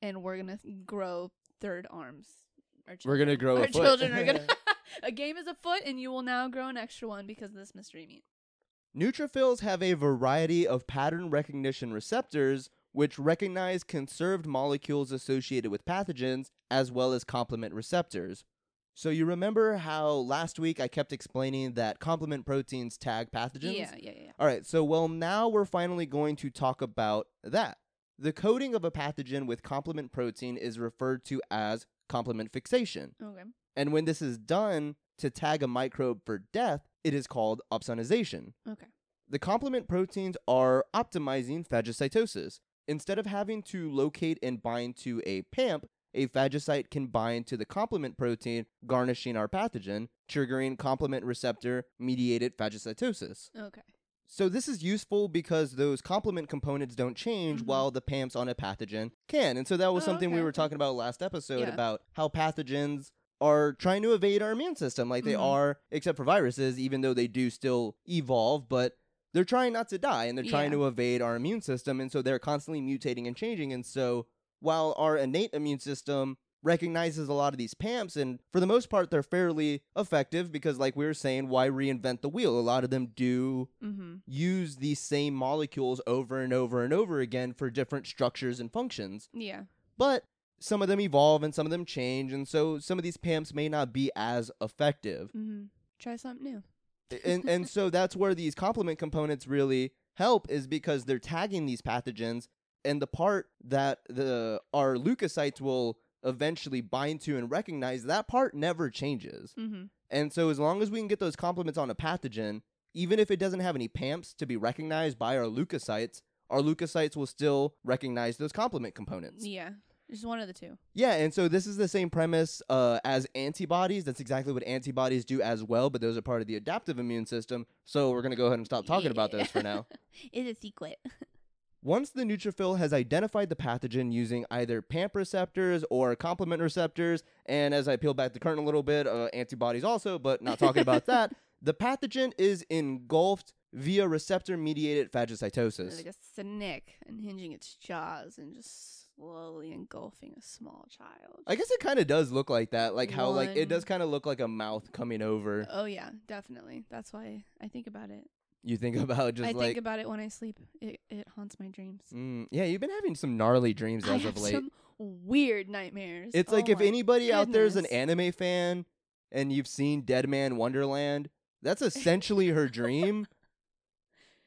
C: and we're gonna grow third arms. Our
B: We're gonna grow a
C: Our
B: foot.
C: children are gonna. a game is afoot, and you will now grow an extra one because of this mystery meat.
B: Neutrophils have a variety of pattern recognition receptors which recognize conserved molecules associated with pathogens as well as complement receptors. So you remember how last week I kept explaining that complement proteins tag pathogens?
C: Yeah, yeah, yeah.
B: All right, so well, now we're finally going to talk about that. The coating of a pathogen with complement protein is referred to as complement fixation.
C: Okay.
B: And when this is done to tag a microbe for death, it is called opsonization.
C: Okay.
B: The complement proteins are optimizing phagocytosis. Instead of having to locate and bind to a PAMP, a phagocyte can bind to the complement protein, garnishing our pathogen, triggering complement receptor mediated phagocytosis.
C: Okay.
B: So this is useful because those complement components don't change
C: Mhm.
B: while the PAMPs on a pathogen can. And so that was
C: Oh,
B: something we were talking about last episode
C: Yeah.
B: about how pathogens are trying to evade our immune system like they
C: Mhm.
B: are except for viruses even though they do still evolve but they're trying not to die and they're trying
C: Yeah.
B: to evade our immune system and so they're constantly mutating and changing and so while our innate immune system recognizes a lot of these PAMPs, and for the most part, they're fairly effective because, like we were saying, why reinvent the wheel? A lot of them do
C: Mm-hmm.
B: use these same molecules over and over and over again for different structures and functions.
C: Yeah.
B: But some of them evolve and some of them change, and so some of these PAMPs may not be as effective.
C: Mm-hmm. Try something new.
B: And and so that's where these complement components really help is because they're tagging these pathogens and the part that the our leukocytes will eventually bind to and recognize that part never changes.
C: Mm-hmm.
B: And so as long as we can get those complements on a pathogen, even if it doesn't have any PAMPs to be recognized by our leukocytes, our leukocytes will still recognize those complement components.
C: Yeah. Just one of the two.
B: Yeah, and so this is the same premise uh, as antibodies. That's exactly what antibodies do as well, but those are part of the adaptive immune system. So we're going to go ahead and stop talking about
C: Yeah.
B: those for now.
C: It's a secret.
B: Once the neutrophil has identified the pathogen using either PAMP receptors or complement receptors, and as I peel back the curtain a little bit, uh, antibodies also, but not talking about that, the pathogen is engulfed via receptor mediated phagocytosis.
C: like a snake unhinging its jaws and just slowly engulfing a small child.
B: I guess it kind of does look like that, like how like it
C: One-
B: does kind of look like a mouth coming over.
C: oh yeah, definitely. That's why I think about it.
B: You think about just
C: I
B: like
C: think about it when I sleep. It it haunts my dreams.
B: Mm, yeah, you've been having some gnarly dreams
C: I
B: as
C: have
B: of late.
C: some weird nightmares.
B: It's like
C: Oh
B: if
C: my
B: anybody out there is an
C: goodness.
B: anime fan and you've seen Deadman Wonderland, that's essentially her dream.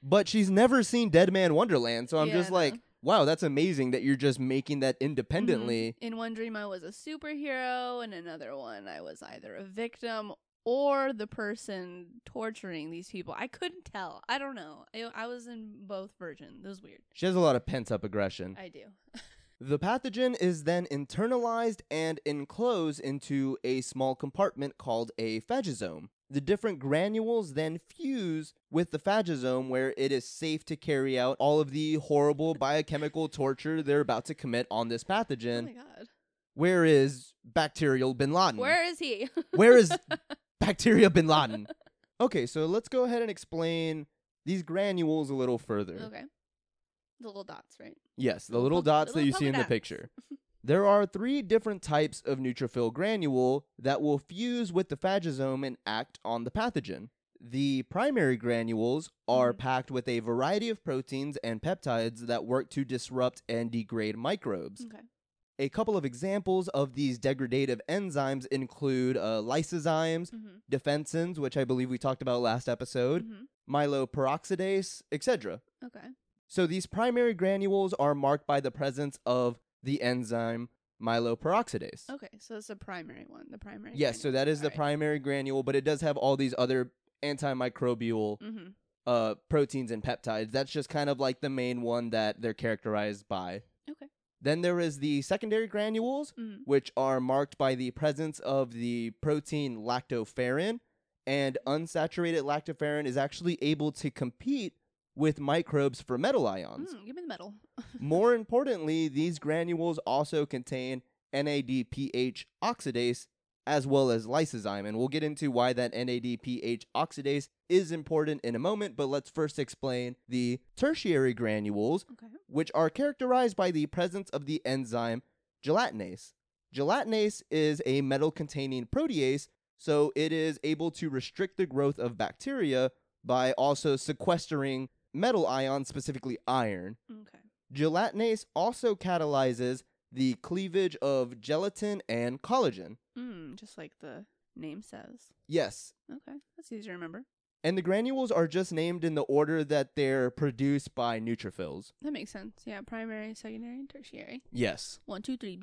B: But she's never seen Deadman Wonderland, so I'm
C: Yeah,
B: just
C: no.
B: like, wow, that's amazing that you're just making that independently. Mm-hmm.
C: In one dream, I was a superhero. In another one, I was either a victim or the person torturing these people. I couldn't tell. I don't know. I, I was in both versions. It was weird.
B: She has a lot of pent up aggression.
C: I do.
B: The pathogen is then internalized and enclosed into a small compartment called a phagosome. The different granules then fuse with the phagosome where it is safe to carry out all of the horrible biochemical torture they're about to commit on this pathogen.
C: oh my god.
B: Where is bacterial bin Laden?
C: Where is he?
B: Where is bacteria bin Laden? Okay, so let's go ahead and explain these granules a little further.
C: okay. The little dots, right?
B: Yes, the
C: Little
B: dots that
C: little
B: you see in
C: polka
B: the picture. There are three different types of neutrophil granule that will fuse with the phagosome and act on the pathogen. The primary granules are
C: Mhm.
B: packed with a variety of proteins and peptides that work to disrupt and degrade microbes.
C: Okay.
B: A couple of examples of these degradative enzymes include uh, lysozymes,
C: Mm-hmm.
B: defensins, which I believe we talked about last episode,
C: hmm
B: myeloperoxidase, etc.
C: Okay.
B: So these primary granules are marked by the presence of the enzyme myeloperoxidase.
C: Okay. So it's the primary one. The primary.
B: Yes, so that is the
C: Alright.
B: primary granule, but it does have all these other antimicrobial
C: Mm-hmm.
B: uh, proteins and peptides. That's just kind of like the main one that they're characterized by.
C: Okay.
B: Then there is the secondary granules,
C: Mm-hmm.
B: which are marked by the presence of the protein lactoferrin, and unsaturated lactoferrin is actually able to compete with microbes for metal ions.
C: Mm, give me the medal.
B: More importantly, these granules also contain NADPH oxidase as well as lysozyme, and we'll get into why that NADPH oxidase is important in a moment, but let's first explain the tertiary granules,
C: Okay.
B: which are characterized by the presence of the enzyme gelatinase. Gelatinase is a metal containing protease, so it is able to restrict the growth of bacteria by also sequestering metal ions, specifically iron.
C: Okay.
B: Gelatinase also catalyzes the cleavage of gelatin and collagen.
C: Mm, just like the name says.
B: Yes,
C: Okay. That's easy to remember.
B: and the granules are just named in the order that they're produced by neutrophils.
C: That makes sense. Yeah. Primary, secondary, and tertiary.
B: Yes.
C: One, two, three.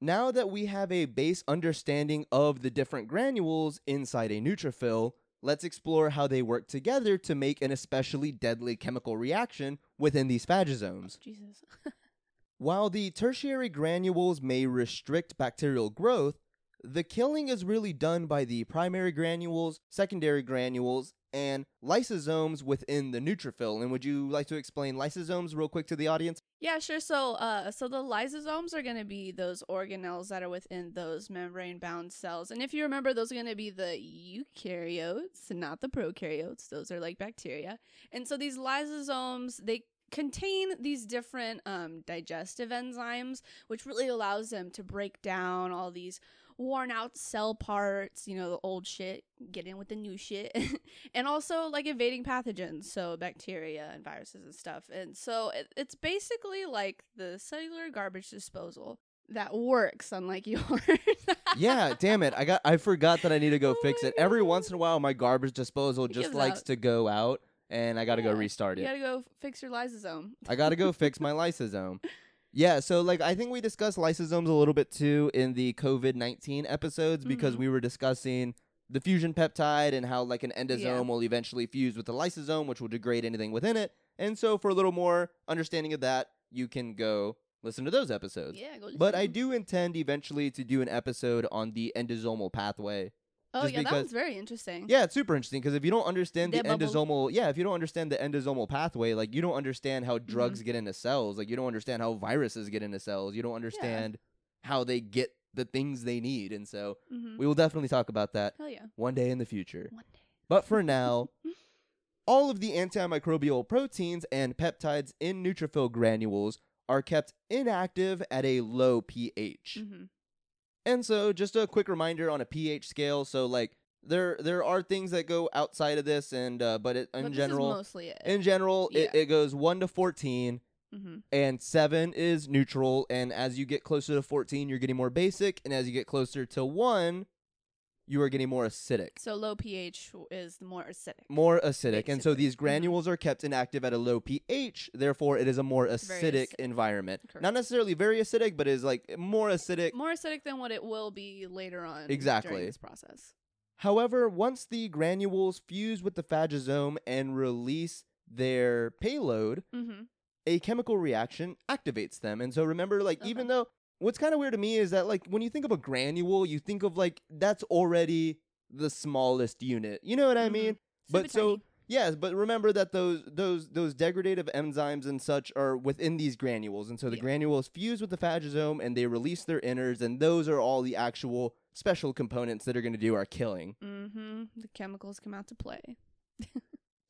B: Now that we have a base understanding of the different granules inside a neutrophil, let's explore how they work together to make an especially deadly chemical reaction within these phagosomes.
C: Oh, Jesus.
B: While the tertiary granules may restrict bacterial growth, the killing is really done by the primary granules, secondary granules, and lysosomes within the neutrophil. And would you like to explain lysosomes real quick to the audience?
C: Yeah, sure. So, uh, so the lysosomes are going to be those organelles that are within those membrane-bound cells, and if you remember, those are going to be the eukaryotes, not the prokaryotes. Those are like bacteria, and so these lysosomes they contain these different um, digestive enzymes, which really allows them to break down all these worn out cell parts, you know, the old shit, get in with the new shit, and also like evading pathogens, so bacteria and viruses and stuff. And so it, it's basically like the cellular garbage disposal that works, unlike yours.
B: yeah, damn it. I got I forgot that I need to go
C: Oh
B: fix it. Every once in a while my garbage disposal
C: It
B: just likes
C: out.
B: to go out and I got to go
C: Yeah,
B: restart
C: you
B: it.
C: gotta go fix your lysosome.
B: I got to go fix my lysosome. Yeah, so like I think we discussed lysosomes a little bit too in the COVID-19 episodes because
C: Mhm.
B: we were discussing the fusion peptide and how like an endosome
C: Yeah.
B: will eventually fuse with the lysosome which will degrade anything within it. And so for a little more understanding of that, you can go listen to those episodes.
C: Yeah,
B: But I do intend eventually to do an episode on the endosomal pathway.
C: Oh yeah, that
B: because-
C: one's very interesting.
B: Yeah, it's super interesting because if you don't understand the
C: The bubble.
B: endosomal, yeah, if you don't understand the endosomal pathway, like you don't understand how
C: Mm-hmm.
B: drugs get into cells, like you don't understand how viruses get into cells, you don't understand how they get the things they need, and so
C: hmm
B: we will definitely talk about that
C: Hell yeah.
B: one day in the future.
C: One day.
B: But for now, all of the antimicrobial proteins and peptides in neutrophil granules are kept inactive at a low pH.
C: hmm
B: And so just a quick reminder on a pH scale, so like there there are things that go outside of this and uh, but it, in
C: but
B: general
C: mostly it.
B: in general it,
C: Yeah.
B: it goes 1 to 14
C: hmm
B: and 7 is neutral and as you get closer to 14 you're getting more basic and as you get closer to 1 you are getting more acidic.
C: So low pH is more acidic.
B: More acidic. And so these granules are kept inactive at a low pH, therefore it is a more acidic,
C: acidic.
B: environment. Not necessarily very acidic, but is like more acidic
C: More acidic than what it will be later on.
B: Exactly.
C: During this process.
B: However, once the granules fuse with the phagosome and release their payload,
C: Mm-hmm.
B: a chemical reaction activates them. And so remember, like, even though what's kind of weird to me is that, like, when you think of a granule, you think of, like, that's already the smallest unit. You know what I
C: Mhm.
B: mean? But so, yes, but remember that those those those degradative enzymes and such are within these granules, and so the
C: Yeah.
B: granules fuse with the phagosome and they release their innards, and those are all the actual special components that are going to do our killing.
C: Mm-hmm. The chemicals come out to play.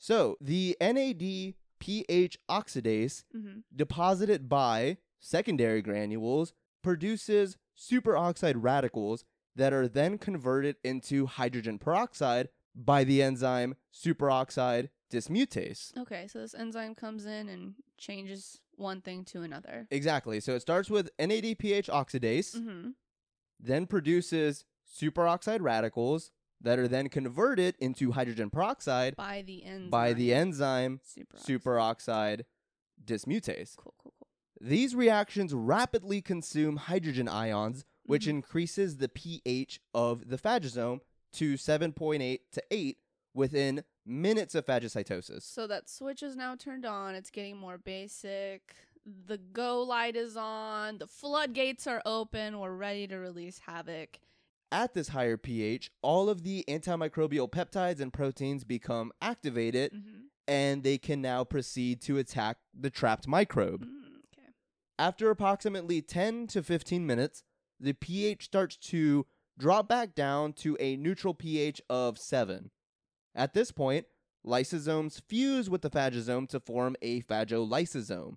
B: So the NAD pH oxidase
C: Mm-hmm.
B: deposited by secondary granules produces superoxide radicals that are then converted into hydrogen peroxide by the enzyme superoxide dismutase.
C: Okay, so this enzyme comes in and changes one thing to another.
B: Exactly. So it starts with NADPH oxidase,
C: Mm-hmm.
B: then produces superoxide radicals that are then converted into hydrogen peroxide
C: By the enzyme.
B: by the enzyme
C: super
B: superoxide dismutase.
C: Cool, cool, cool.
B: These reactions rapidly consume hydrogen ions, which
C: Mhm.
B: increases the pH of the phagosome to 7.8 to 8 within minutes of phagocytosis.
C: So that switch is now turned on. It's getting more basic. The go light is on. The floodgates are open. We're ready to release havoc.
B: At this higher pH, all of the antimicrobial peptides and proteins become activated
C: Mm-hmm.
B: and they can now proceed to attack the trapped microbe.
C: Mm, okay.
B: After approximately 10 to 15 minutes, the pH starts to drop back down to a neutral pH of 7. At this point, lysosomes fuse with the phagosome to form a phagolysosome.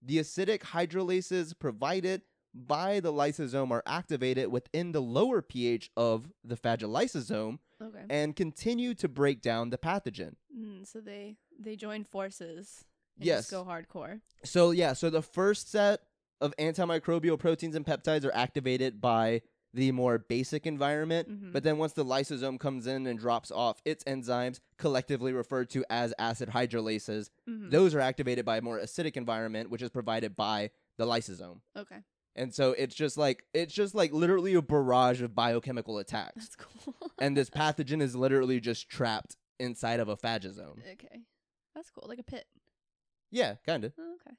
B: The acidic hydrolases provided by the lysosome are activated within the lower pH of the phagolysosome
C: Okay.
B: and continue to break down the pathogen.
C: Mm, so they they join forces.
B: Yes.
C: Just go hardcore.
B: So yeah, so the first set of antimicrobial proteins and peptides are activated by the more basic environment,
C: Mhm.
B: but then once the lysosome comes in and drops off its enzymes, collectively referred to as acid hydrolases,
C: Mm-hmm.
B: those are activated by a more acidic environment, which is provided by the lysosome.
C: okay.
B: And so it's just like it's just like literally a barrage of biochemical attacks.
C: That's cool.
B: and this pathogen is literally just trapped inside of a phagosome.
C: okay. That's cool. Like a pit.
B: Yeah, kind of.
C: Oh, okay.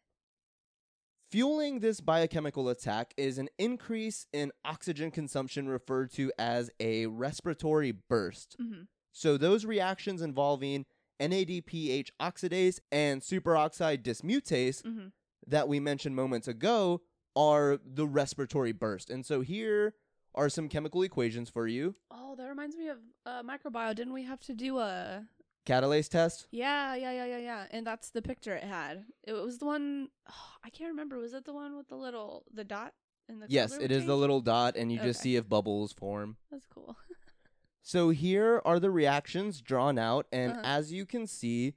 B: Fueling this biochemical attack is an increase in oxygen consumption referred to as a respiratory burst.
C: Mm-hmm.
B: So, those reactions involving NADPH oxidase and superoxide dismutase
C: Mm-hmm.
B: that we mentioned moments ago are the respiratory burst. And so, here are some chemical equations for you.
C: Oh, that reminds me of uh, microbiome. Didn't we have to do a
B: catalase test.
C: Yeah, yeah, yeah, yeah, yeah. And that's the picture it had. It was the one I can't remember. Was it the one with the little the dot in the
B: Yes, it
C: would
B: is the little dot, and you just see if bubbles form.
C: That's cool.
B: So here are the reactions drawn out, and
C: Uh-huh.
B: as you can see,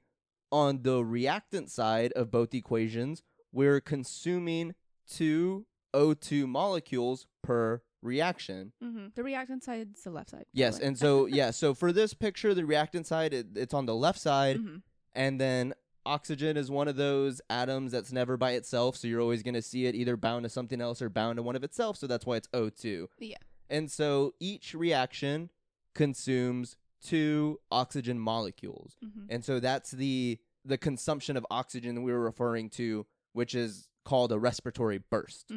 B: on the reactant side of both equations, we're consuming two O2 molecules per reaction.
C: Mm-hmm. The reactant side's the left side.
B: Yes, and so yeah, so for this picture, the reactant side it, it's on the left side,
C: Mhm.
B: and then oxygen is one of those atoms that's never by itself, so you're always going to see it either bound to something else or bound to one of itself, so that's why it's O2.
C: Yeah.
B: And so each reaction consumes two oxygen molecules.
C: Mhm.
B: And so that's the the consumption of oxygen that we were referring to, which is called a respiratory burst.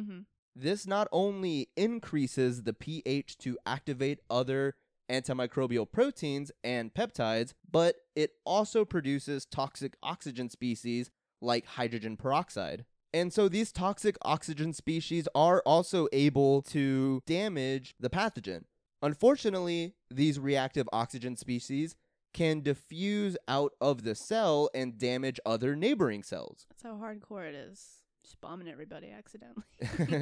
B: This not only increases the pH to activate other antimicrobial proteins and peptides, but it also produces toxic oxygen species like hydrogen peroxide. And so these toxic oxygen species are also able to damage the pathogen. Unfortunately, these reactive oxygen species can diffuse out of the cell and damage other neighboring cells.
C: That's how hardcore it is. Just bombing everybody accidentally.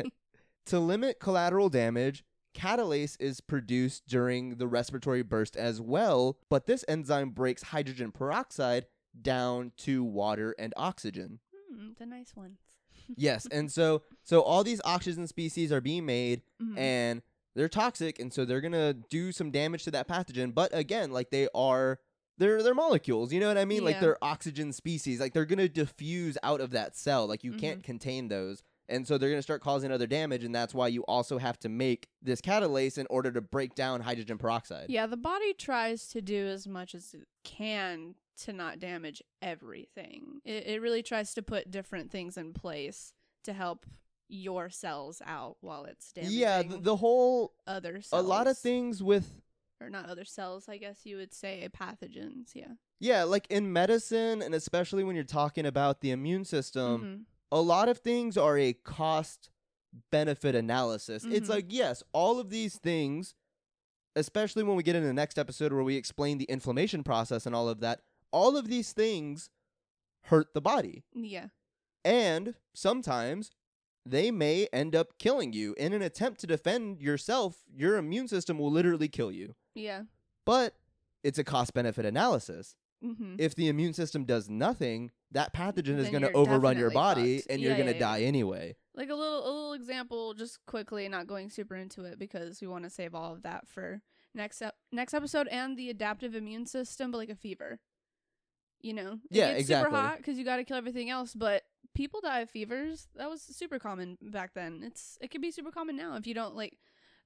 B: to limit collateral damage, catalase is produced during the respiratory burst as well, but this enzyme breaks hydrogen peroxide down to water and oxygen.
C: hmm, the nice ones.
B: yes, and so so all these oxygen species are being made
C: Mhm.
B: and they're toxic and so they're going to do some damage to that pathogen, but again, like they are they're they're molecules, you know what I mean? Like they're oxygen species. Like they're going to diffuse out of that cell. Like you
C: Mm-hmm.
B: can't contain those. And so they're going to start causing other damage and that's why you also have to make this catalase in order to break down hydrogen peroxide.
C: Yeah, the body tries to do as much as it can to not damage everything. It, it really tries to put different things in place to help your cells out while it's damaging
B: Yeah, the, the whole
C: other cells.
B: a lot of things with
C: or not other cells, I guess you would say pathogens. Yeah.
B: yeah, like in medicine and especially when you're talking about the immune system,
C: Mhm.
B: A lot of things are a cost benefit analysis. It's
C: Mhm.
B: like, yes, all of these things, especially when we get into the next episode where we explain the inflammation process and all of that, all of these things hurt the body.
C: Yeah.
B: And sometimes they may end up killing you. In an attempt to defend yourself, your immune system will literally kill you.
C: Yeah.
B: But it's a cost benefit analysis.
C: Mm-hmm.
B: If the immune system does nothing, that pathogen is going to overrun your body
C: fucked.
B: and you're going to
C: yeah,
B: die anyway.
C: like a little a little example just quickly not going super into it because we want to save all of that for next ep- next episode and the adaptive immune system but like a fever you know it
B: Yeah, exactly.
C: super hot because you got to kill everything else but people die of fevers that was super common back then it's it could be super common now if you don't like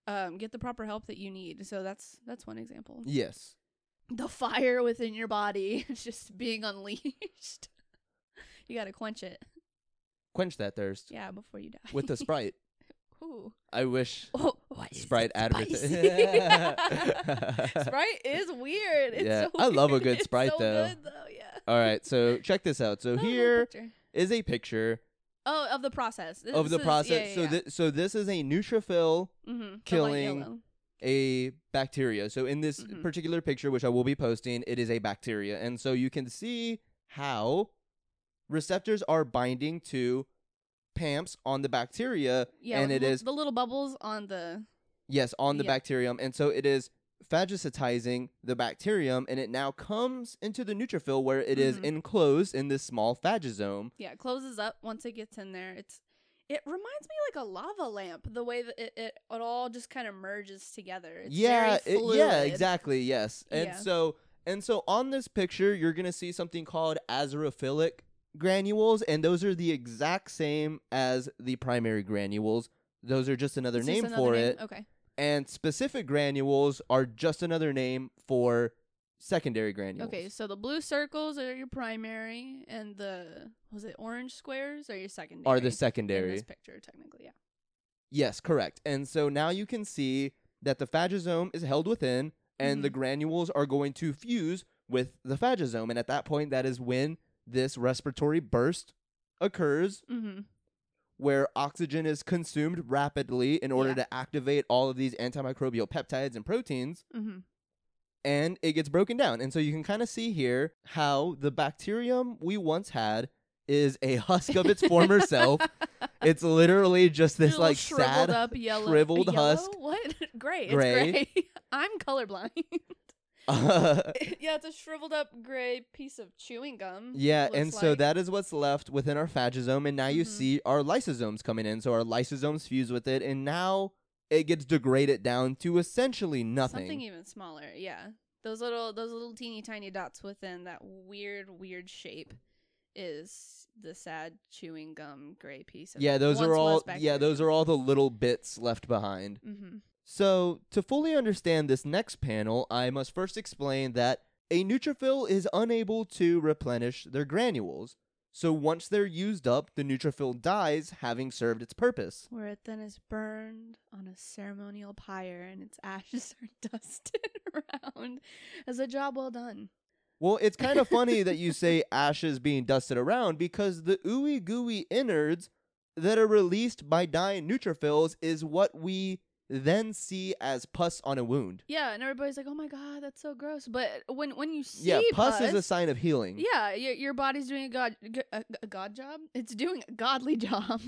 C: um, get the proper help that you need so that's that's one example
B: Yes.
C: the fire within your body is just being unleashed you got to quench it
B: Quench that thirst
C: yeah before you die
B: with the Sprite.
C: Ooh.
B: I wish
C: Oh, what is
B: Sprite
C: it
B: advertising.
C: spicy? Sprite is weird. It's
B: Yeah,
C: so
B: I love a
C: weird.
B: good
C: It's
B: Sprite,
C: so
B: though.
C: Good, though. Yeah.
B: All right, so check this out. So
C: Oh, no
B: here
C: picture.
B: is a picture
C: Oh, of the process. This
B: of the
C: is-
B: process.
C: Yeah,
B: So
C: yeah.
B: thi- so this is a neutrophil
C: Mhm, the
B: killing-
C: yellow.
B: a bacteria. So in this
C: Mhm.
B: particular picture, which I will be posting, it is a bacteria, and so you can see how receptors are binding to PAMPs on the bacteria,
C: Yeah,
B: and it
C: the-
B: is
C: the little bubbles on the.
B: yes on the
C: Yeah.
B: bacterium, and so it is phagocytizing the bacterium, and it now comes into the neutrophil where it is
C: Mhm.
B: enclosed in this small phagosome.
C: Yeah, it closes up once it gets in there. It's. It reminds me like a lava lamp, the way that it, it, it all just kind of merges together. It's
B: yeah, it- yeah, exactly, yes. And
C: Yeah.
B: so and so on this picture, you're gonna see something called azurophilic granules, and those are the exact same as the primary granules. Those are just another
C: It's just
B: name
C: another
B: for
C: name?
B: it.
C: Okay.
B: And specific granules are just another name for secondary granules.
C: Okay, so the blue circles are your primary, and the was it orange squares are your secondary.
B: Are the secondary in
C: this picture, technically, yeah.
B: Yes, correct. And so now you can see that the phagosome is held within, and the
C: Mhm.
B: granules are going to fuse with the phagosome. And at that point, that is when this respiratory burst occurs,
C: Mm-hmm.
B: where oxygen is consumed rapidly in order
C: Yeah.
B: to activate all of these antimicrobial peptides and proteins.
C: Mm-hmm.
B: and it gets broken down. And so you can kind of see here how the bacterium we once had is a husk of its former self. It's literally just this like
C: shriveled
B: sad
C: up yellow,
B: shriveled
C: yellow?
B: husk.
C: What? gray.
B: Gray.
C: It's gray. I'm colorblind. yeah, it's a shriveled up gray piece of chewing gum.
B: Yeah, and so
C: like.
B: that is what's left within our phagosome, and now you
C: Mhm.
B: see our lysosomes coming in. So our lysosomes fuse with it, and now it gets degraded down to essentially nothing.
C: Something even smaller. Yeah, those little those little teeny tiny dots within that weird weird shape is the sad chewing gum gray piece. Of
B: yeah, those are all. Yeah, those are all the little bits left behind.
C: Mm-hmm.
B: So to fully understand this next panel, I must first explain that a neutrophil is unable to replenish their granules. So once they're used up, the neutrophil dies, having served its purpose.
C: Where it then is burned on a ceremonial pyre and its ashes are dusted around as a job well done.
B: Well, it's kind of funny that you say ashes being dusted around because the ooey gooey innards that are released by dying neutrophils is what we then see as pus on a wound.
C: Yeah, and everybody's like, "Oh my god, that's so gross." But when when you see
B: yeah, pus, is a sign of healing.
C: Yeah, your your body's doing a god a, a god job. It's doing a godly job.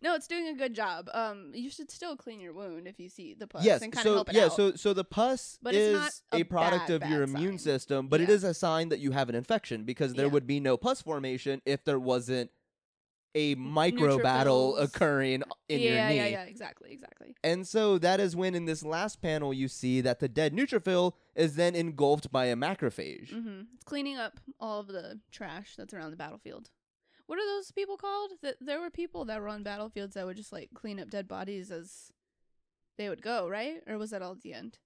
C: no, it's doing a good job. Um, you should still clean your wound if you see the pus
B: yes,
C: and kind of
B: so
C: help it
B: yeah,
C: out.
B: so so the pus
C: But
B: is a,
C: a
B: product
C: bad,
B: of your
C: bad
B: immune
C: sign.
B: system, but it
C: Yeah.
B: is a sign that you have an infection because there
C: Yeah.
B: would be no pus formation if there wasn't a micro battle occurring in
C: yeah,
B: your knee.
C: yeah, yeah, exactly, exactly.
B: And so that is when in this last panel you see that the dead neutrophil is then engulfed by a macrophage.
C: hmm It's cleaning up all of the trash that's around the battlefield. What are those people called? That there were people that were on battlefields that would just like clean up dead bodies as they would go, right? Or was that all at the end?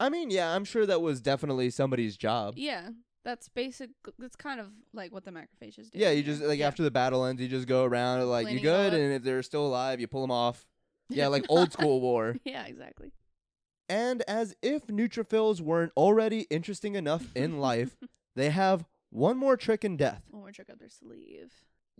B: I mean, yeah, I'm sure that was definitely somebody's job.
C: Yeah, that's basic. That's kind of like what the macrophages do.
B: Yeah, you just like
C: yeah.
B: after the battle ends, you just go around like you
C: Cleaning all
B: good,
C: up.
B: and if they're still alive, you pull them off. Yeah, like old school war.
C: yeah, exactly.
B: And as if neutrophils weren't already interesting enough in life, they have one more trick in death.
C: One more trick up their sleeve.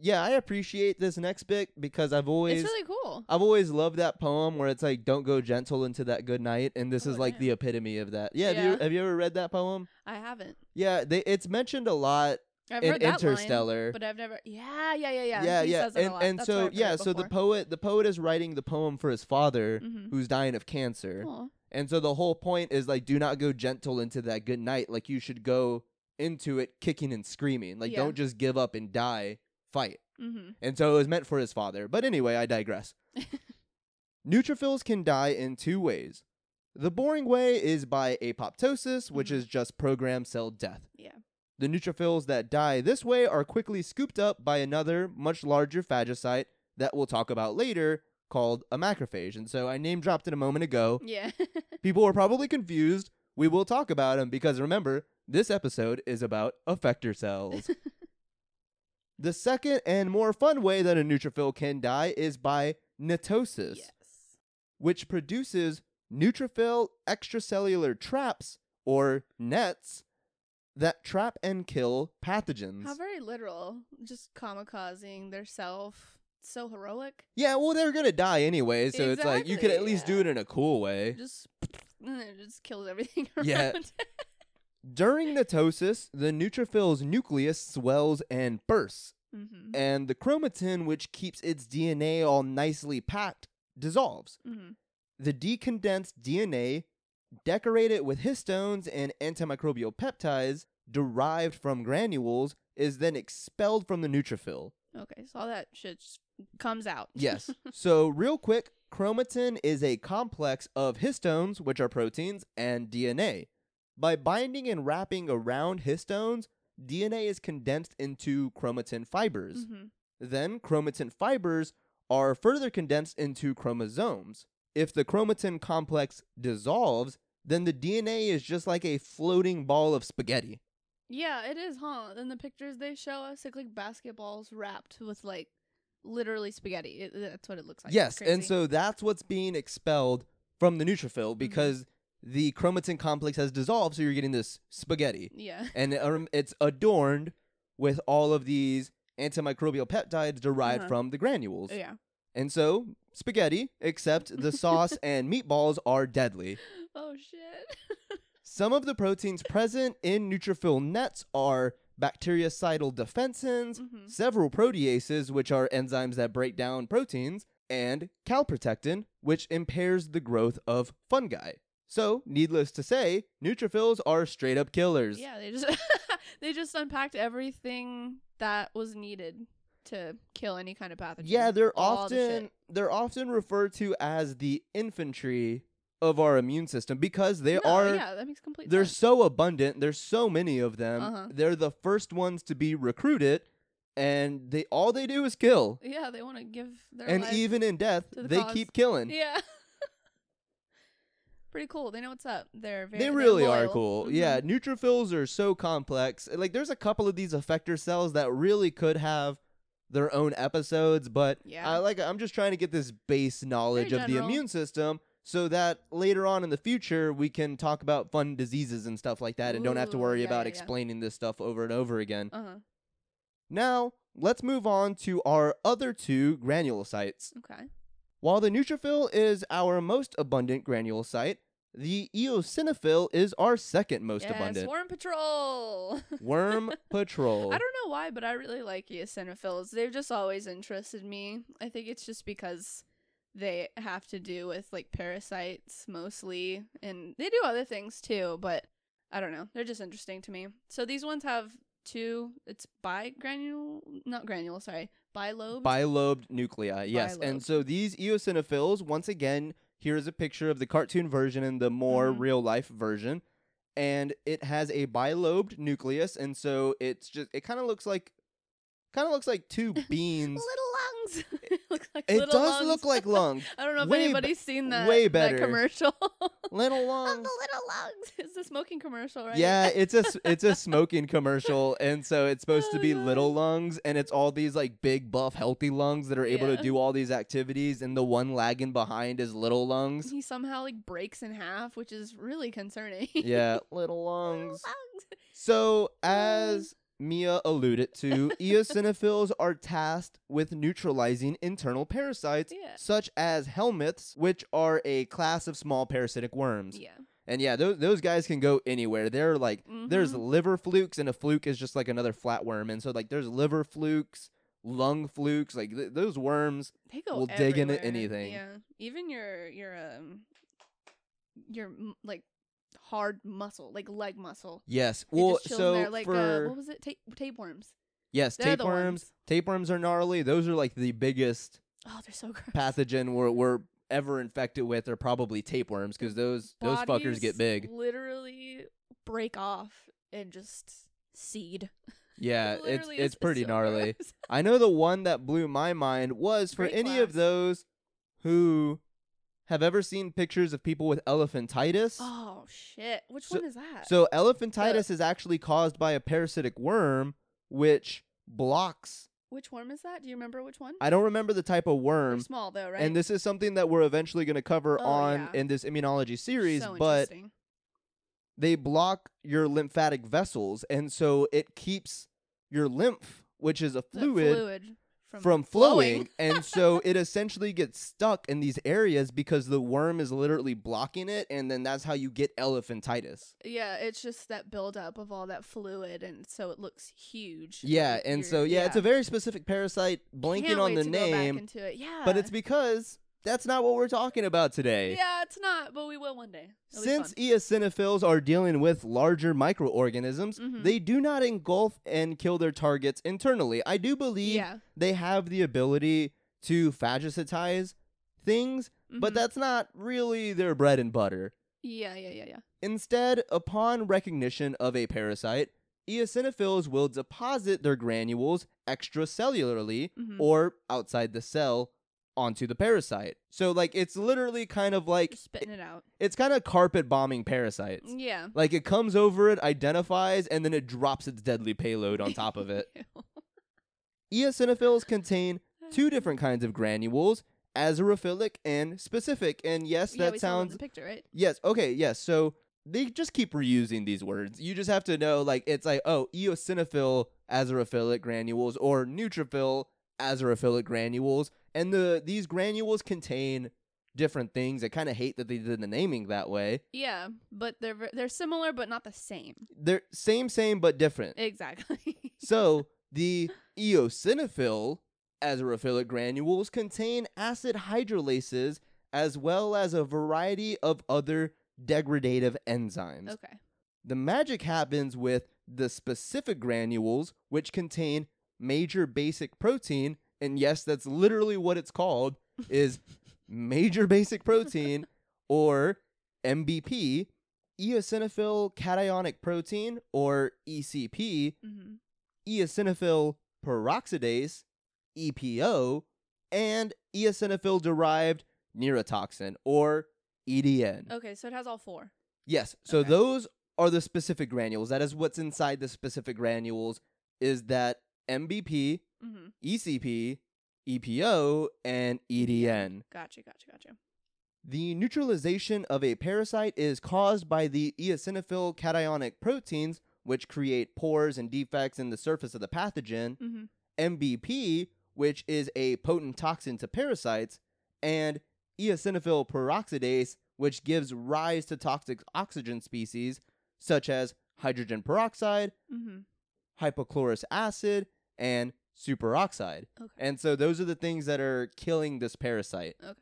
B: Yeah, I appreciate this next bit because I've always
C: It's really cool.
B: I've always loved that poem where it's like don't go gentle into that good night and this
C: Oh,
B: is like
C: damn.
B: the epitome of that. Yeah, Have, you, have you ever read that poem?
C: I haven't.
B: Yeah, they, it's mentioned a lot
C: I've
B: in
C: that line,
B: Interstellar.
C: but I've never. Yeah, yeah, yeah, yeah.
B: yeah,
C: He
B: yeah.
C: says it a
B: And
C: lot.
B: and so yeah, so the poet the poet is writing the poem for his father
C: Mhm.
B: who's dying of cancer.
C: Aw.
B: And so the whole point is like do not go gentle into that good night. Like you should go into it kicking and screaming. Like
C: Yeah.
B: don't just give up and die. Fight.
C: Mhm.
B: And so it was meant for his father. But anyway, I digress. Neutrophils can die in two ways. The boring way is by apoptosis, which
C: Mhm.
B: is just programmed cell death.
C: Yeah.
B: The neutrophils that die this way are quickly scooped up by another, much larger phagocyte that we'll talk about later called a macrophage. And so I name dropped it a moment ago.
C: Yeah.
B: People were probably confused. We will talk about them because remember, this episode is about effector cells. the second and more fun way that a neutrophil can die is by netosis,
C: yes.
B: which produces neutrophil extracellular traps or nets that trap and kill pathogens.
C: How very literal. Just kamikazing their self. So heroic.
B: yeah, well, they're gonna die anyway, so it's like you could at
C: Exactly,
B: least do it in a cool way.
C: Just and it just kills everything around.
B: Yeah. During netosis, the neutrophil's nucleus swells and bursts,
C: mm-hmm.
B: and the chromatin, which keeps its DNA all nicely packed, dissolves.
C: Mm-hmm.
B: The decondensed DNA, decorated with histones and antimicrobial peptides derived from granules, is then expelled from the neutrophil.
C: Okay, so all that shit just comes out.
B: Yes. so, real quick, chromatin is a complex of histones, which are proteins, and DNA. By binding and wrapping around histones, DNA is condensed into chromatin fibers.
C: hmm
B: Then, chromatin fibers are further condensed into chromosomes. If the chromatin complex dissolves, then the DNA is just like a floating ball of spaghetti.
C: Yeah, it is, huh? In the pictures they show us, look like basketballs wrapped with like literally spaghetti. It, that's what it looks like.
B: Yes, and.
C: Mm-hmm.
B: so that's what's being expelled from the neutrophil because the chromatin complex has dissolved, so you're getting this spaghetti,
C: yeah,
B: and um, it's adorned with all of these antimicrobial peptides derived
C: Uh-huh.
B: from the granules.
C: yeah.
B: And so spaghetti, except the sauce and meatballs are deadly.
C: Oh shit.
B: Some of the proteins present in neutrophil nets are bactericidal defensins,
C: Mhm.
B: several proteases, which are enzymes that break down proteins, and calprotectin, which impairs the growth of fungi. So, needless to say, neutrophils are straight up killers.
C: Yeah, they just they just unpacked everything that was needed to kill any kind of pathogen.
B: Yeah, they're
C: All the
B: often they're often referred to as the infantry of our immune system because they
C: No,
B: are
C: yeah, that makes complete
B: they're
C: sense.
B: so abundant. There's so many of them.
C: Uh-huh.
B: They're the first ones to be recruited, and they all they do is kill.
C: yeah, they want to give their
B: and even in death,
C: the
B: they
C: cause.
B: keep killing.
C: yeah. Pretty cool. They know what's up. They're very.
B: They really are cool.
C: Mhm.
B: Yeah, neutrophils are so complex. Like, there's a couple of these effector cells that really could have their own episodes, but
C: Yeah.
B: I like. I'm just trying to get this base knowledge of the immune system, so that later on in the future we can talk about fun diseases and stuff like that, and don't have to worry
C: yeah,
B: about
C: yeah,
B: explaining this stuff over and over again.
C: Uh huh.
B: Now, let's move on to our other two granulocytes.
C: Okay.
B: While the neutrophil is our most abundant granulocyte, the eosinophil is our second most
C: yes,
B: abundant.
C: Worm Patrol.
B: Worm Patrol.
C: I don't know why, but I really like eosinophils. They've just always interested me. I think it's just because they have to do with like parasites mostly, and they do other things too. But I don't know. They're just interesting to me. So these ones have two. It's bigranule, not granule. Sorry, bilobed.
B: Bilobed nuclei, yes. And so these eosinophils, once again, here's a picture of the cartoon version and the more
C: Mhm.
B: real life version. And it has a bilobed nucleus, and so it's just it kind of looks like kind of looks like two beans.
C: little lungs. it looks like
B: it does
C: lungs.
B: look like lungs.
C: I don't know if
B: Way
C: anybody's seen that,
B: way
C: that commercial.
B: Little lungs.
C: the little lungs. It's a smoking commercial, right?
B: Yeah, it's a it's a smoking commercial, and so it's supposed to
C: Oh,
B: be
C: God.
B: little lungs, and it's all these like big, buff, healthy lungs that are able
C: Yeah.
B: to do all these activities, and the one lagging behind is little lungs.
C: he somehow like breaks in half, which is really concerning.
B: Yeah, little
C: Little
B: lungs.
C: lungs.
B: So mm. as Mia alluded to, eosinophils are tasked with neutralizing internal parasites,
C: Yeah.
B: such as helminths, which are a class of small parasitic worms.
C: Yeah.
B: And yeah, those those guys can go anywhere. They're like there's
C: Mhm.
B: liver flukes, and a fluke is just like another flatworm. And so like there's liver flukes, lung flukes, like th- those worms.
C: They go
B: will dig into anything.
C: Yeah. Even your your um your like hard muscle, like leg muscle.
B: Yes.
C: They
B: well,
C: just chill in
B: so
C: there, like
B: for
C: uh, what was it? Tape tapeworms.
B: yes,
C: They're
B: tapeworms. Tapeworms are gnarly. Those are like the biggest
C: Oh, they're so gross.
B: pathogen we're, we're ever infected with are probably tapeworms because those those fuckers get big.
C: Literally break off and just seed.
B: Yeah, it's it's pretty
C: so
B: gnarly. I know the one that blew my mind was for
C: Great
B: any of those who have ever seen pictures of people with elephantitis.
C: Oh shit! Which
B: So-
C: one is that?
B: So elephantitis is actually caused by a parasitic worm which blocks
C: which worm is that? Do you remember which one?
B: I don't remember the type of
C: They're
B: worm
C: small though, right?
B: and this is something that we're eventually going to cover
C: Oh,
B: on
C: yeah.
B: in this immunology series
C: so
B: but they block your lymphatic vessels and so it keeps your lymph which is a fluid,
C: fluid from,
B: from flowing and so it essentially gets stuck in these areas because the worm is literally blocking it and then that's how you get elephantitis
C: yeah, it's just that buildup of all that fluid, and so it looks huge.
B: yeah
C: Like,
B: and so yeah, it's a very specific parasite blanking on the
C: to go back
B: name
C: into it. Yeah,
B: but it's because that's not what we're talking about today
C: yeah, it's not, but we will one day. It'll
B: Since eosinophils are dealing with larger microorganisms,
C: Mhm.
B: they do not engulf and kill their targets internally. I do believe
C: yeah,
B: they have the ability to phagocytize things, but
C: mhm.
B: that's not really their bread and butter.
C: yeah, yeah, yeah, yeah.
B: Instead, upon recognition of a parasite, eosinophils will deposit their granules extracellularly
C: Mhm.
B: or outside the cell onto the parasite. So like it's literally kind of like
C: spitting it out.
B: it's kind of carpet bombing parasites.
C: Yeah.
B: Like it comes over it, identifies, and then it drops its deadly payload on top of it. Eosinophils contain two different kinds of granules, azurophilic and specific. And yes,
C: yeah,
B: that
C: we saw in
B: sounds
C: the picture, right?
B: yes, okay, yes. So they just keep reusing these words. You just have to know like it's like, oh, eosinophil azurophilic granules or neutrophil azurophilic granules. And the these granules contain different things. I kind of hate that they did the naming that way.
C: Yeah, but they're they're similar but not the same.
B: They're same, same, but different.
C: Exactly.
B: so the eosinophil azurophilic granules contain acid hydrolases as well as a variety of other degradative enzymes.
C: okay.
B: The magic happens with the specific granules, which contain major basic protein, and yes, that's literally what it's called, is major basic protein, or MBP, eosinophil cationic protein, or ECP,
C: hmm
B: eosinophil peroxidase, EPO, and eosinophil derived neurotoxin, or EDN.
C: Okay, so it has all four.
B: Yes. So
C: Okay.
B: those are the specific granules. That is what's inside the specific granules is that MBP,
C: Mm-hmm.
B: ECP, EPO, and EDN.
C: Gotcha, gotcha, gotcha.
B: The neutralization of a parasite is caused by the eosinophil cationic proteins, which create pores and defects in the surface of the pathogen.
C: Mm-hmm.
B: MBP, which is a potent toxin to parasites, and eosinophil peroxidase, which gives rise to toxic oxygen species such as hydrogen peroxide,
C: Mm-hmm.
B: hypochlorous acid, and superoxide.
C: Okay.
B: And so those are the things that are killing this parasite.
C: okay.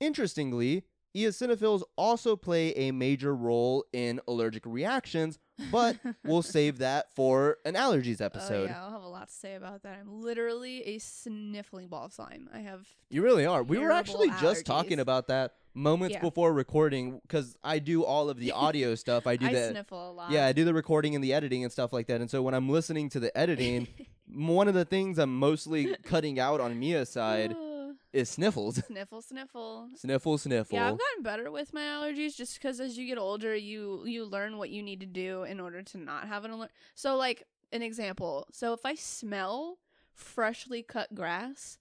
B: Interestingly, eosinophils also play a major role in allergic reactions, but we'll save that for an allergies episode.
C: Oh yeah, I'll have a lot to say about that. I'm literally a sniffling ball of slime. I have.
B: You really are. We were actually just talking about that moments
C: Yeah.
B: before recording because I do all of the audio stuff. I do
C: I
B: the
C: sniffle a lot.
B: yeah, I do the recording and the editing and stuff like that. And so when I'm listening to the editing, one of the things I'm mostly cutting out on Mia's side is sniffles.
C: sniffle, sniffle.
B: sniffle, sniffle.
C: Yeah, I've gotten better with my allergies just because as you get older, you you learn what you need to do in order to not have an alert. So, like an example, so if I smell freshly cut grass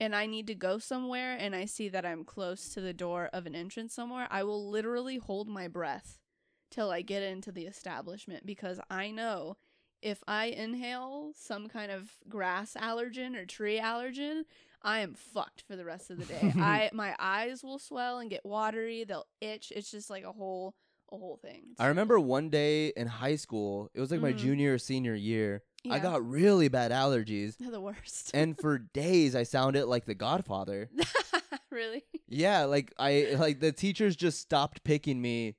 C: and I need to go somewhere and I see that I'm close to the door of an entrance somewhere, I will literally hold my breath till I get into the establishment because I know if I inhale some kind of grass allergen or tree allergen, I am fucked for the rest of the day. I my eyes will swell and get watery. They'll itch. It's just like a whole a whole thing. It's
B: I remember one day in high school, it was like my
C: Mhm.
B: junior or senior year, I got really bad allergies.
C: They're the worst.
B: And for days I sounded like the Godfather.
C: really?
B: Yeah, like I like the teachers just stopped picking me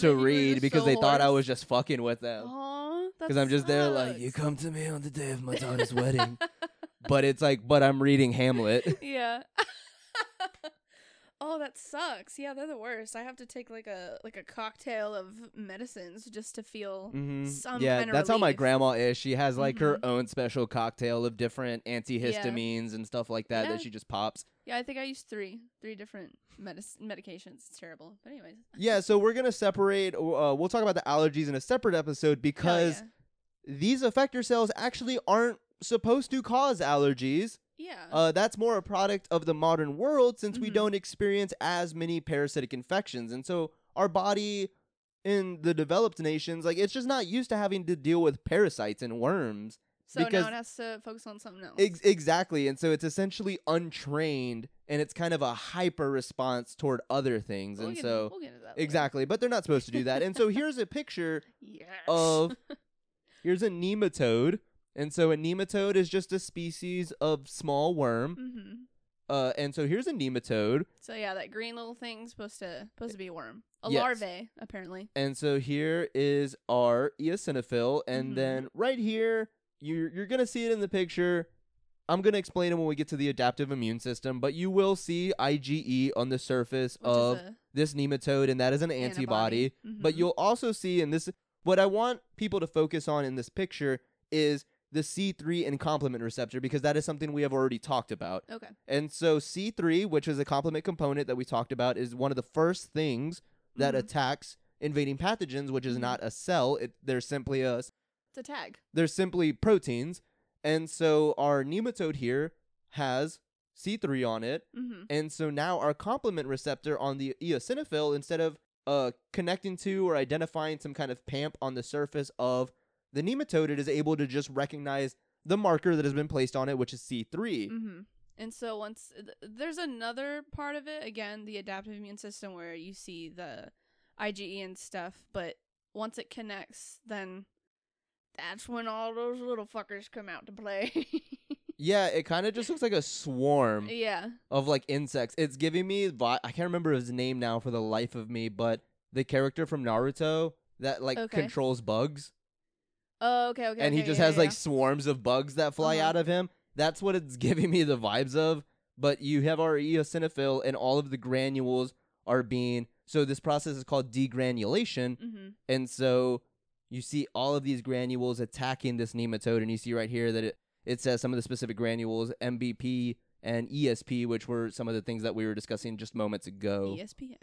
B: to read because they thought I was just fucking with them. Because I'm just there like, you come to me on the day of my daughter's wedding. But it's like, but I'm reading Hamlet.
C: yeah. oh, that sucks. Yeah, they're the worst. I have to take like a like a cocktail of medicines just to feel
B: hmm
C: some
B: yeah,
C: kind of
B: that's how my grandma is. She has like her
C: Mhm.
B: own special cocktail of different antihistamines and stuff like that
C: Yeah.
B: that she just pops.
C: Yeah, I think I used three, three different medic- medications. It's terrible. But anyways,
B: Yeah, so we're gonna separate. Uh, we'll talk about the allergies in a separate episode because
C: yeah.
B: these effector cells actually aren't supposed to cause allergies.
C: yeah,
B: Uh, that's more a product of the modern world since we
C: Mhm.
B: don't experience as many parasitic infections. And so our body in the developed nations, like it's just not used to having to deal with parasites and worms.
C: so now it has to focus on something else.
B: Ex- exactly. And so it's essentially untrained and it's kind of a hyper response toward other things.
C: We'll
B: and so
C: we'll that. later.
B: exactly, but they're not supposed to do that. and so here's a picture
C: Yes.
B: of here's a nematode. And so a nematode is just a species of small worm.
C: hmm
B: Uh, and so here's a nematode.
C: So yeah, that green little thing's supposed to supposed to be a worm, a
B: Yes.
C: larvae apparently.
B: And so here is our eosinophil, and
C: Mhm.
B: then right here, you're you're gonna see it in the picture. I'm gonna explain it when we get to the adaptive immune system, but you will see IgE on the surface
C: Which
B: of this nematode, and that is an antibody. But
C: Mhm.
B: you'll also see, and this what I want people to focus on in this picture is the C3 and complement receptor because that is something we have already talked about.
C: okay.
B: And so C3, which is a complement component that we talked about, is one of the first things that
C: Mhm.
B: attacks invading pathogens, which is not a cell. It they're simply a
C: It's a tag.
B: they're simply proteins. And so our nematode here has C3 on it.
C: Mm-hmm.
B: And so now our complement receptor on the eosinophil, instead of uh, connecting to or identifying some kind of PAMP on the surface of the nematode, is able to just recognize the marker that has been placed on it, which is C3.
C: Mm-hmm. And so once th- there's another part of it, again, the adaptive immune system where you see the IgE and stuff, but once it connects, then that's when all those little fuckers come out to play.
B: Yeah, it kind of just looks like a swarm
C: yeah.
B: of like insects. It's giving me vi- I can't remember his name now for the life of me, but the character from Naruto that like
C: Okay.
B: controls bugs
C: Oh, okay, okay.
B: and he
C: okay,
B: just
C: yeah,
B: has
C: yeah,
B: like swarms of bugs that fly
C: Uh-huh.
B: out of him. That's what it's giving me the vibes of. But you have our eosinophil and all of the granules are being so this process is called degranulation
C: Mhm.
B: and so you see all of these granules attacking this nematode and you see right here that it, it says some of the specific granules mbp and esp which were some of the things that we were discussing just moments ago
C: ESPN.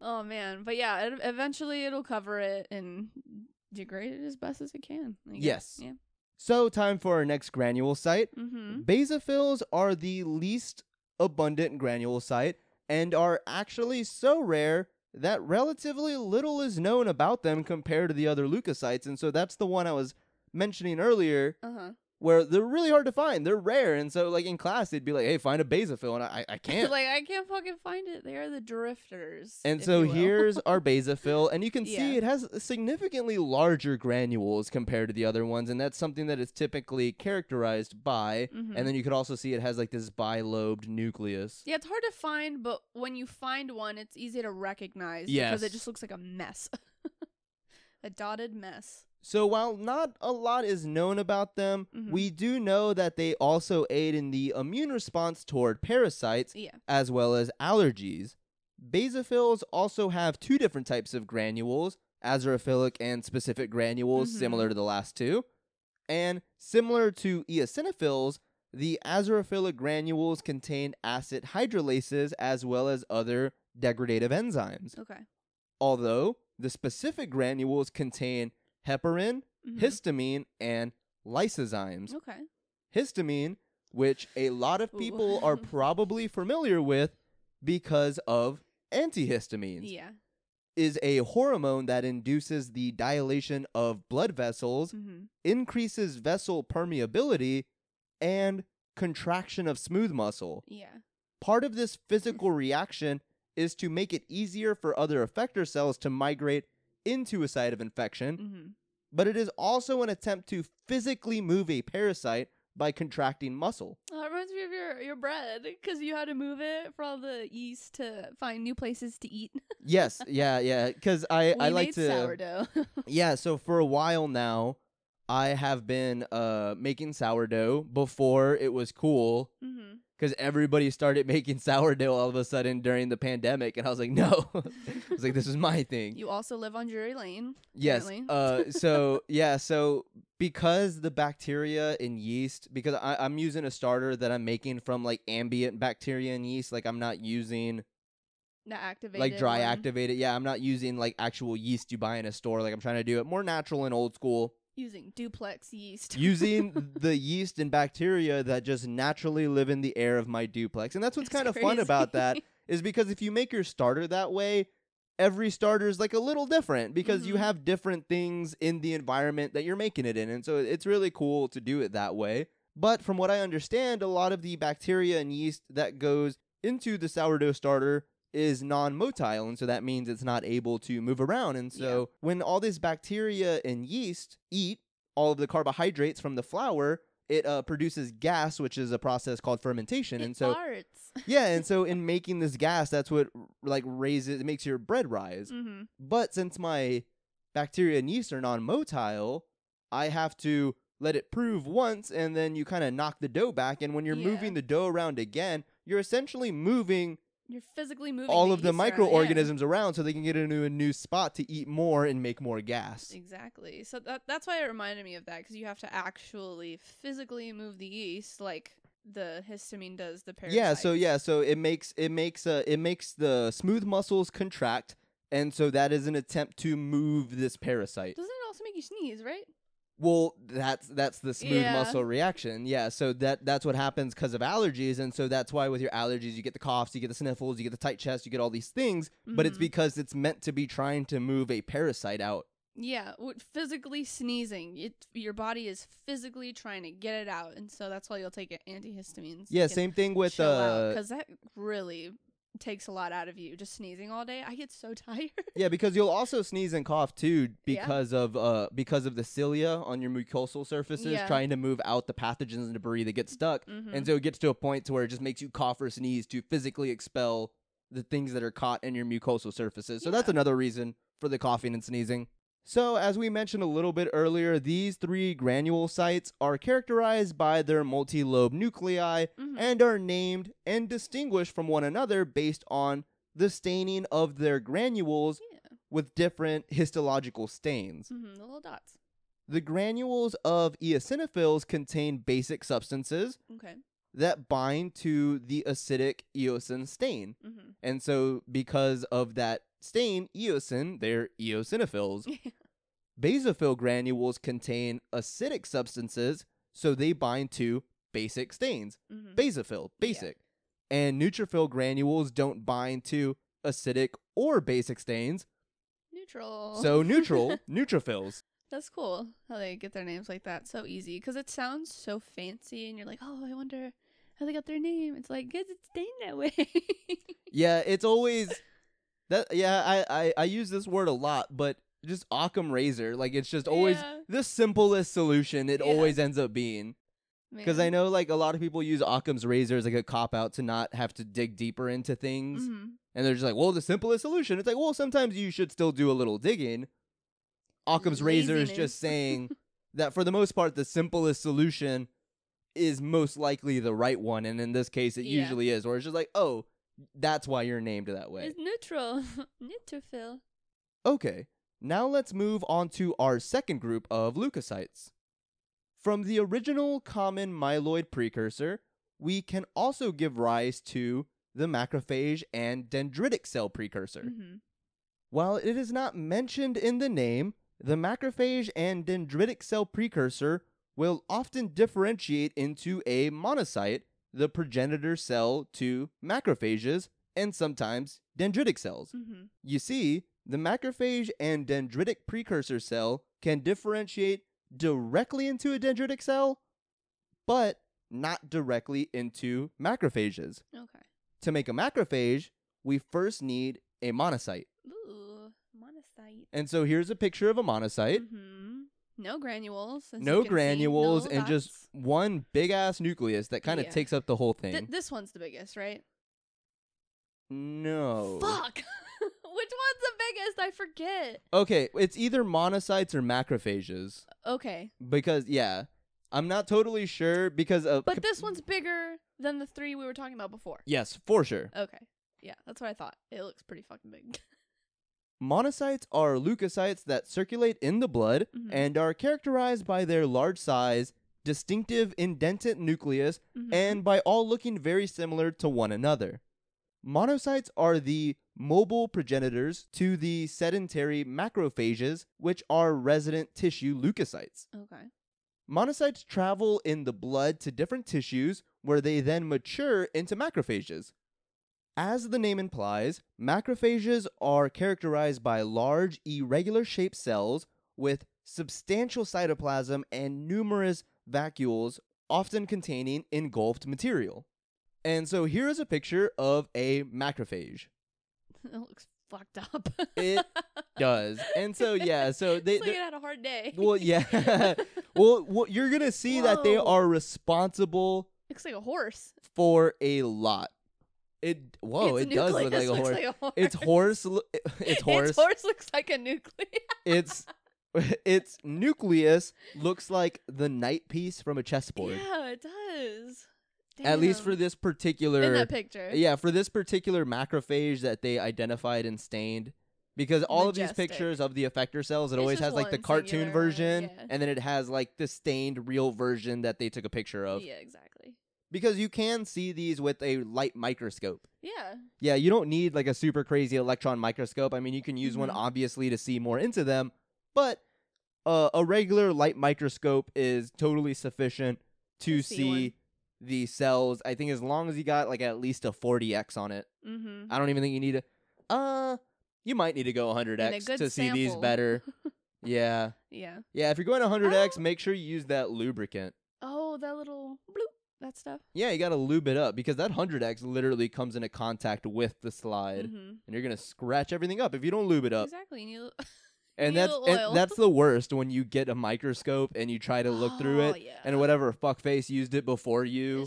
C: Oh man, but yeah, it, eventually it'll cover it and degrade it as best as it can.
B: Yes.
C: Yeah.
B: so time for our next granulocyte
C: Mm-hmm.
B: basophils are the least abundant granulocyte and are actually so rare that relatively little is known about them compared to the other leukocytes and so that's the one i was mentioning earlier
C: Uh huh.
B: Where they're really hard to find. They're rare, and so like in class they'd be like, "Hey, find a basophil," and I I can't.
C: like I can't fucking find it. They are the drifters.
B: and so here's our basophil, and you can see
C: Yeah.
B: it has significantly larger granules compared to the other ones, and that's something that is typically characterized by.
C: Mhm.
B: And then you could also see it has like this bilobed nucleus.
C: Yeah, it's hard to find, but when you find one, it's easy to recognize because it just looks like a mess. a dotted mess.
B: So while not a lot is known about them,
C: Mhm.
B: we do know that they also aid in the immune response toward parasites
C: Yeah.
B: as well as allergies. Basophils also have two different types of granules, azurophilic and specific granules,
C: Mhm.
B: similar to the last two. And similar to eosinophils, the azurophilic granules contain acid hydrolases as well as other degradative enzymes.
C: Okay.
B: Although the specific granules contain heparin,
C: Mhm.
B: histamine, and lysozymes
C: Okay.
B: histamine, which a lot of people are probably familiar with because of antihistamines,
C: Yeah.
B: is a hormone that induces the dilation of blood vessels,
C: Mm-hmm.
B: increases vessel permeability, and contraction of smooth muscle.
C: Yeah.
B: Part of this physical reaction is to make it easier for other effector cells to migrate into a site of infection,
C: Mm-hmm.
B: but it is also an attempt to physically move a parasite by contracting muscle.
C: Oh, it reminds me of your your bread because you had to move it for all the yeast to find new places to eat.
B: yes, yeah, yeah. Because I,
C: we
B: I like
C: made
B: to.
C: sourdough.
B: Yeah, so for a while now, I have been uh making sourdough before it was cool.
C: mm-hmm.
B: Because everybody started making sourdough all of a sudden during the pandemic, and I was like, no, I was like, this is my thing.
C: You also live on Drury Lane.
B: Yes. Uh, so yeah, so because the bacteria in yeast, because I, I'm using a starter that I'm making from like ambient bacteria and yeast, like I'm not using
C: The activated.
B: like dry
C: one.
B: activated. Yeah, I'm not using like actual yeast you buy in a store. Like I'm trying to do it more natural and old school,
C: Using duplex yeast.
B: using the yeast and bacteria that just naturally live in the air of my duplex. And that's what's kind of fun about that is because if you make your starter that way, every starter is like a little different because you
C: Mhm.
B: have different things in the environment that you're making it in. And so it's really cool to do it that way. But from what I understand, a lot of the bacteria and yeast that goes into the sourdough starter is non-motile and so that means it's not able to move around and so when all this bacteria and yeast eat all of the carbohydrates from the flour it uh, produces gas which is a process called fermentation
C: It
B: and so
C: farts.
B: yeah, and so in making this gas, that's what like raises it makes your bread rise.
C: mm-hmm.
B: But since my bacteria and yeast are non-motile, I have to let it prove once, and then you kind of knock the dough back. And when you're
C: Yeah.
B: moving the dough around again, you're essentially moving
C: You're physically moving
B: all of the
C: yeast around, yeah.
B: microorganisms around so they can get into a new spot to eat more and make more gas.
C: Exactly. So that that's why it reminded me of that because you have to actually physically move the yeast like the histamine does the parasite.
B: Yeah, so yeah, so it makes it makes uh it makes the smooth muscles contract, and so that is an attempt to move this parasite.
C: Doesn't it also make you sneeze, right?
B: Well, that's that's the smooth
C: Yeah.
B: muscle reaction. Yeah, so that that's what happens because of allergies, and so that's why with your allergies you get the coughs, you get the sniffles, you get the tight chest, you get all these things. But it's
C: Mhm.
B: because it's meant to be trying to move a parasite out.
C: Yeah, physically sneezing. It your body is physically trying to get it out, and so that's why you'll take antihistamines.
B: Yeah, same thing with uh
C: because that really takes a lot out of you. Just sneezing all day, I get so tired.
B: yeah, because you'll also sneeze and cough too
C: Yeah.
B: because of uh because of the cilia on your mucosal surfaces
C: Yeah.
B: trying to move out the pathogens and debris that get stuck.
C: Mhm.
B: And so it gets to a point to where it just makes you cough or sneeze to physically expel the things that are caught in your mucosal surfaces. So that's another reason for the coughing and sneezing. So, as we mentioned a little bit earlier, these three granulocytes are characterized by their multi lobe nuclei
C: Mhm.
B: and are named and distinguished from one another based on the staining of their granules
C: yeah,
B: with different histological stains.
C: hmm the little dots.
B: The granules of eosinophils contain basic substances
C: Okay.
B: That bind to the acidic eosin stain.
C: hmm
B: And so, because of that stain, eosin, they're eosinophils. Basophil granules contain acidic substances, so they bind to basic stains.
C: hmm
B: Basophil, basic. And neutrophil granules don't bind to acidic or basic stains,
C: Neutral.
B: so neutral, neutrophils.
C: That's cool how they get their names like that. So easy because it sounds so fancy, and you're like, oh, I wonder how they got their name. It's like, guess it's stained that way.
B: Yeah, it's always that. Yeah, I, I I use this word a lot, but just Occam razor, like it's just always
C: Yeah.
B: the simplest solution. It
C: Yeah.
B: always ends up being because I know like a lot of people use Occam's razor as like a cop out to not have to dig deeper into things,
C: Mhm.
B: and they're just like, well, the simplest solution. It's like, well, sometimes you should still do a little digging. Occam's razor is just saying that for the most part, the simplest solution is most likely the right one, and in this case, it
C: Yeah.
B: usually is. Or it's just like, oh, that's why you're named that way.
C: It's neutral. Neutrophil.
B: Okay, now let's move on to our second group of leukocytes. From the original common myeloid precursor, we can also give rise to the macrophage and dendritic cell precursor.
C: hmm
B: While it is not mentioned in the name, the macrophage and dendritic cell precursor will often differentiate into a monocyte, the progenitor cell to macrophages, and sometimes dendritic cells.
C: hmm
B: You see, the macrophage and dendritic precursor cell can differentiate directly into a dendritic cell, but not directly into macrophages.
C: Okay.
B: To make a macrophage, we first need a monocyte.
C: Ooh, monocyte.
B: And so here's a picture of a monocyte.
C: hmm No granules.
B: No granules
C: No
B: and just one big ass nucleus that kind of
C: Yeah.
B: takes up the whole
C: Th-
B: thing.
C: this one's the biggest, right?
B: no.
C: Fuck. Which one's the biggest? I forget.
B: Okay, it's either monocytes or macrophages.
C: Okay.
B: Because yeah, I'm not totally sure because of
C: But this one's bigger than the three we were talking about before.
B: Yes, for sure.
C: Okay. Yeah, that's what I thought. It looks pretty fucking big.
B: Monocytes are leukocytes that circulate in the blood
C: Mhm.
B: and are characterized by their large size, distinctive indented nucleus,
C: Mhm.
B: and by all looking very similar to one another. Monocytes are the mobile progenitors to the sedentary macrophages, which are resident tissue leukocytes.
C: okay.
B: Monocytes travel in the blood to different tissues where they then mature into macrophages. As the name implies, macrophages are characterized by large, irregular shaped cells with substantial cytoplasm and numerous vacuoles, often containing engulfed material. And so here is a picture of a macrophage.
C: it looks fucked up.
B: It does. And so, yeah, so they.
C: like it had a hard day.
B: well, yeah. well, well, you're going to see that they are responsible
C: looks like a horse.
B: for a lot. It whoa,
C: Its
B: it does look like a horse.
C: like a horse.
B: It's horse. lo- It's horse.
C: Its horse looks like a nucleus.
B: It's its nucleus looks like the knight piece from a chessboard.
C: Yeah, it does.
B: At least for this particular
C: in that picture.
B: Yeah, for this particular macrophage that they identified and stained. Because all of these pictures of the effector cells, it
C: It's
B: always has like the cartoon version,
C: yeah.
B: and then it has like the stained real version that they took a picture of.
C: Yeah, exactly.
B: Because you can see these with a light microscope.
C: Yeah.
B: Yeah, you don't need like a super crazy electron microscope. I mean, you can use one
C: Mhm.
B: obviously to see more into them, but uh, a regular light microscope is totally sufficient to,
C: To
B: see,
C: see
B: the cells. I think as long as you got like at least a 40x on it.
C: Mm-hmm.
B: I don't even think you need a uh you might need to go 100x
C: good
B: to see these better. Yeah.
C: Yeah.
B: Yeah, if you're going 100x,
C: Oh.
B: make sure you use that lubricant.
C: Oh, that little bloop, that stuff.
B: Yeah, you got to lube it up because that 100x literally comes into contact with the slide
C: hmm
B: and you're going to scratch everything up if you don't lube it up.
C: Exactly. And you,
B: And that's and that's the worst when you get a microscope and you try to look through
C: Oh,
B: it
C: yeah.
B: and whatever fuckface used it before you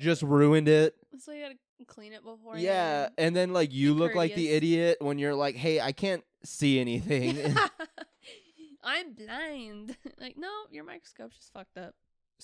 B: just ruined it.
C: so you gotta clean it before.
B: Yeah, and then like you look like the idiot when you're like, "Hey, I can't see anything."
C: I'm blind. like, no, your microscope's just fucked up.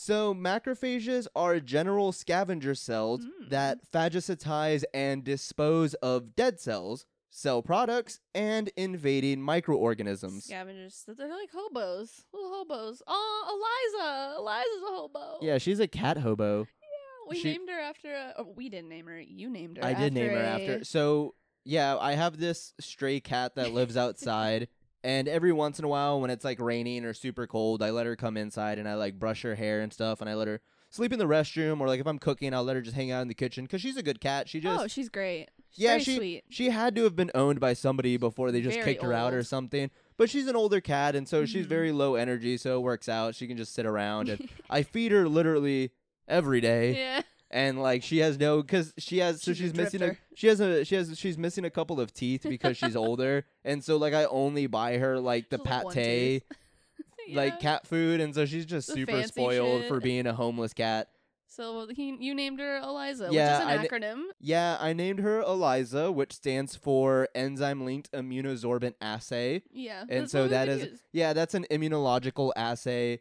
B: So macrophages are general scavenger cells
C: Mm.
B: that phagocytize and dispose of dead cells, cell products, and invading microorganisms.
C: Scavengers. They're like hobos. Little hobos. Oh, Eliza. Eliza's a hobo.
B: Yeah, she's a cat hobo.
C: Yeah, we
B: she-
C: named her after a. Oh, we didn't name her. You named her.
B: I did name her
C: a-
B: after. So, yeah, I have this stray cat that lives outside. And every once in a while, when it's like raining or super cold, I let her come inside and I like brush her hair and stuff. And I let her sleep in the restroom. Or like if I'm cooking, I'll let her just hang out in the kitchen because she's a good cat. She just
C: oh, she's great. She's
B: Yeah, she-
C: sweet.
B: She had to have been owned by somebody before they just
C: Very
B: kicked her out or something. But she's an older cat, and so she's
C: Mhm.
B: very low energy, so it works out. She can just sit around, and I feed her literally every day,
C: yeah.
B: And like she has no, because she has, so
C: She's a
B: missing a, she has a, she has, she's missing a couple of teeth because she's older, and so like I only buy her like the
C: Just,
B: pate,
C: tooth.
B: like
C: Yeah.
B: cat food, and so she's just
C: The
B: super spoiled for being a homeless cat.
C: So he, you named her Eliza,
B: Yeah,
C: which is an acronym.
B: Yeah, I named her Eliza, which stands for enzyme linked immunosorbent assay.
C: Yeah.
B: And so that is
C: use.
B: yeah, that's an immunological assay.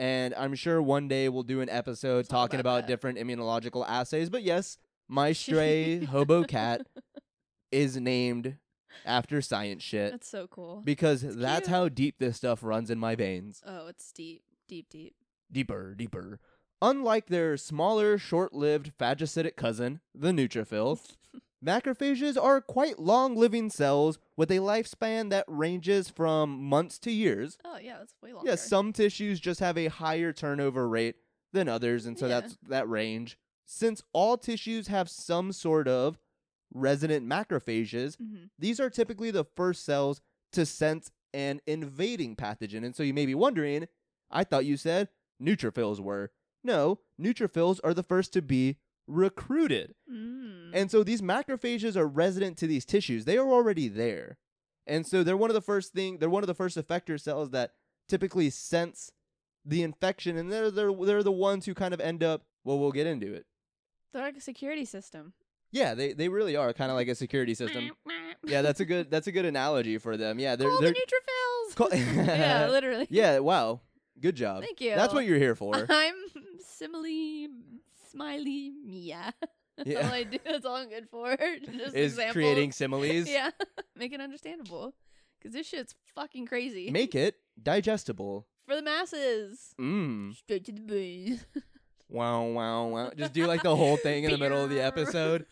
B: And I'm sure one day we'll do an episode
C: It's all
B: talking
C: about
B: about different immunological assays. But yes, my stray hobo cat is named after science shit
C: That's so cool.
B: because that's
C: cute.
B: how deep this stuff runs in my veins.
C: oh, it's deep, deep, deep.
B: Deeper, deeper. Unlike their smaller, short-lived phagocytic cousin, the neutrophil, Macrophages are quite long living cells with a lifespan that ranges from months to years.
C: Oh yeah, that's way longer.
B: Yeah, some tissues just have a higher turnover rate than others, and so
C: Yeah.
B: that's that range. Since all tissues have some sort of resident macrophages,
C: hmm
B: these are typically the first cells to sense an invading pathogen. And so you may be wondering, I thought you said neutrophils were. No, neutrophils are the first to be recruited.
C: Mm.
B: And so these macrophages are resident to these tissues. They are already there. And so they're one of the first thing they're one of the first effector cells that typically sense the infection and they're they're they're the ones who kind of end up well we'll get into it.
C: They're like a security system.
B: Yeah, they they really are kind of like a security system. Yeah, that's a good that's a good analogy for them. Yeah, they're
C: Call
B: they're
C: the neutrophils.
B: Call-
C: yeah, literally.
B: Yeah, wow. Good job.
C: Thank you.
B: That's what you're here for.
C: I'm simile, smiley, Mia. That's
B: Yeah.
C: all I do. That's all I'm good for. Just
B: Is
C: examples.
B: creating similes.
C: Yeah, make it understandable. Cause this shit's fucking crazy.
B: Make it digestible.
C: for the masses.
B: Mmm.
C: Straight to the brain.
B: Wow, wow, wow. Just do like the whole thing in the middle of the episode.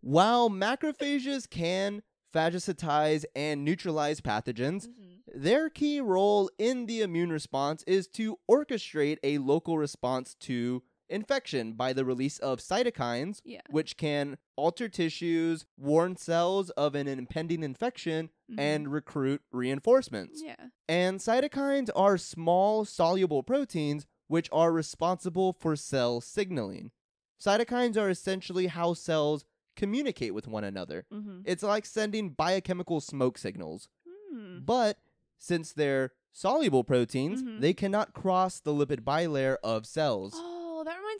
B: While macrophages can phagocytize and neutralize pathogens,
C: Mhm.
B: their key role in the immune response is to orchestrate a local response to infection by the release of cytokines,
C: Yeah.
B: which can alter tissues, warn cells of an impending infection,
C: Mhm.
B: and recruit reinforcements.
C: yeah.
B: And cytokines are small soluble proteins which are responsible for cell signaling. Cytokines are essentially how cells communicate with one another.
C: Mm-hmm.
B: It's like sending biochemical smoke signals.
C: Mm.
B: But since they're soluble proteins,
C: Mhm.
B: they cannot cross the lipid bilayer of cells.
C: Oh,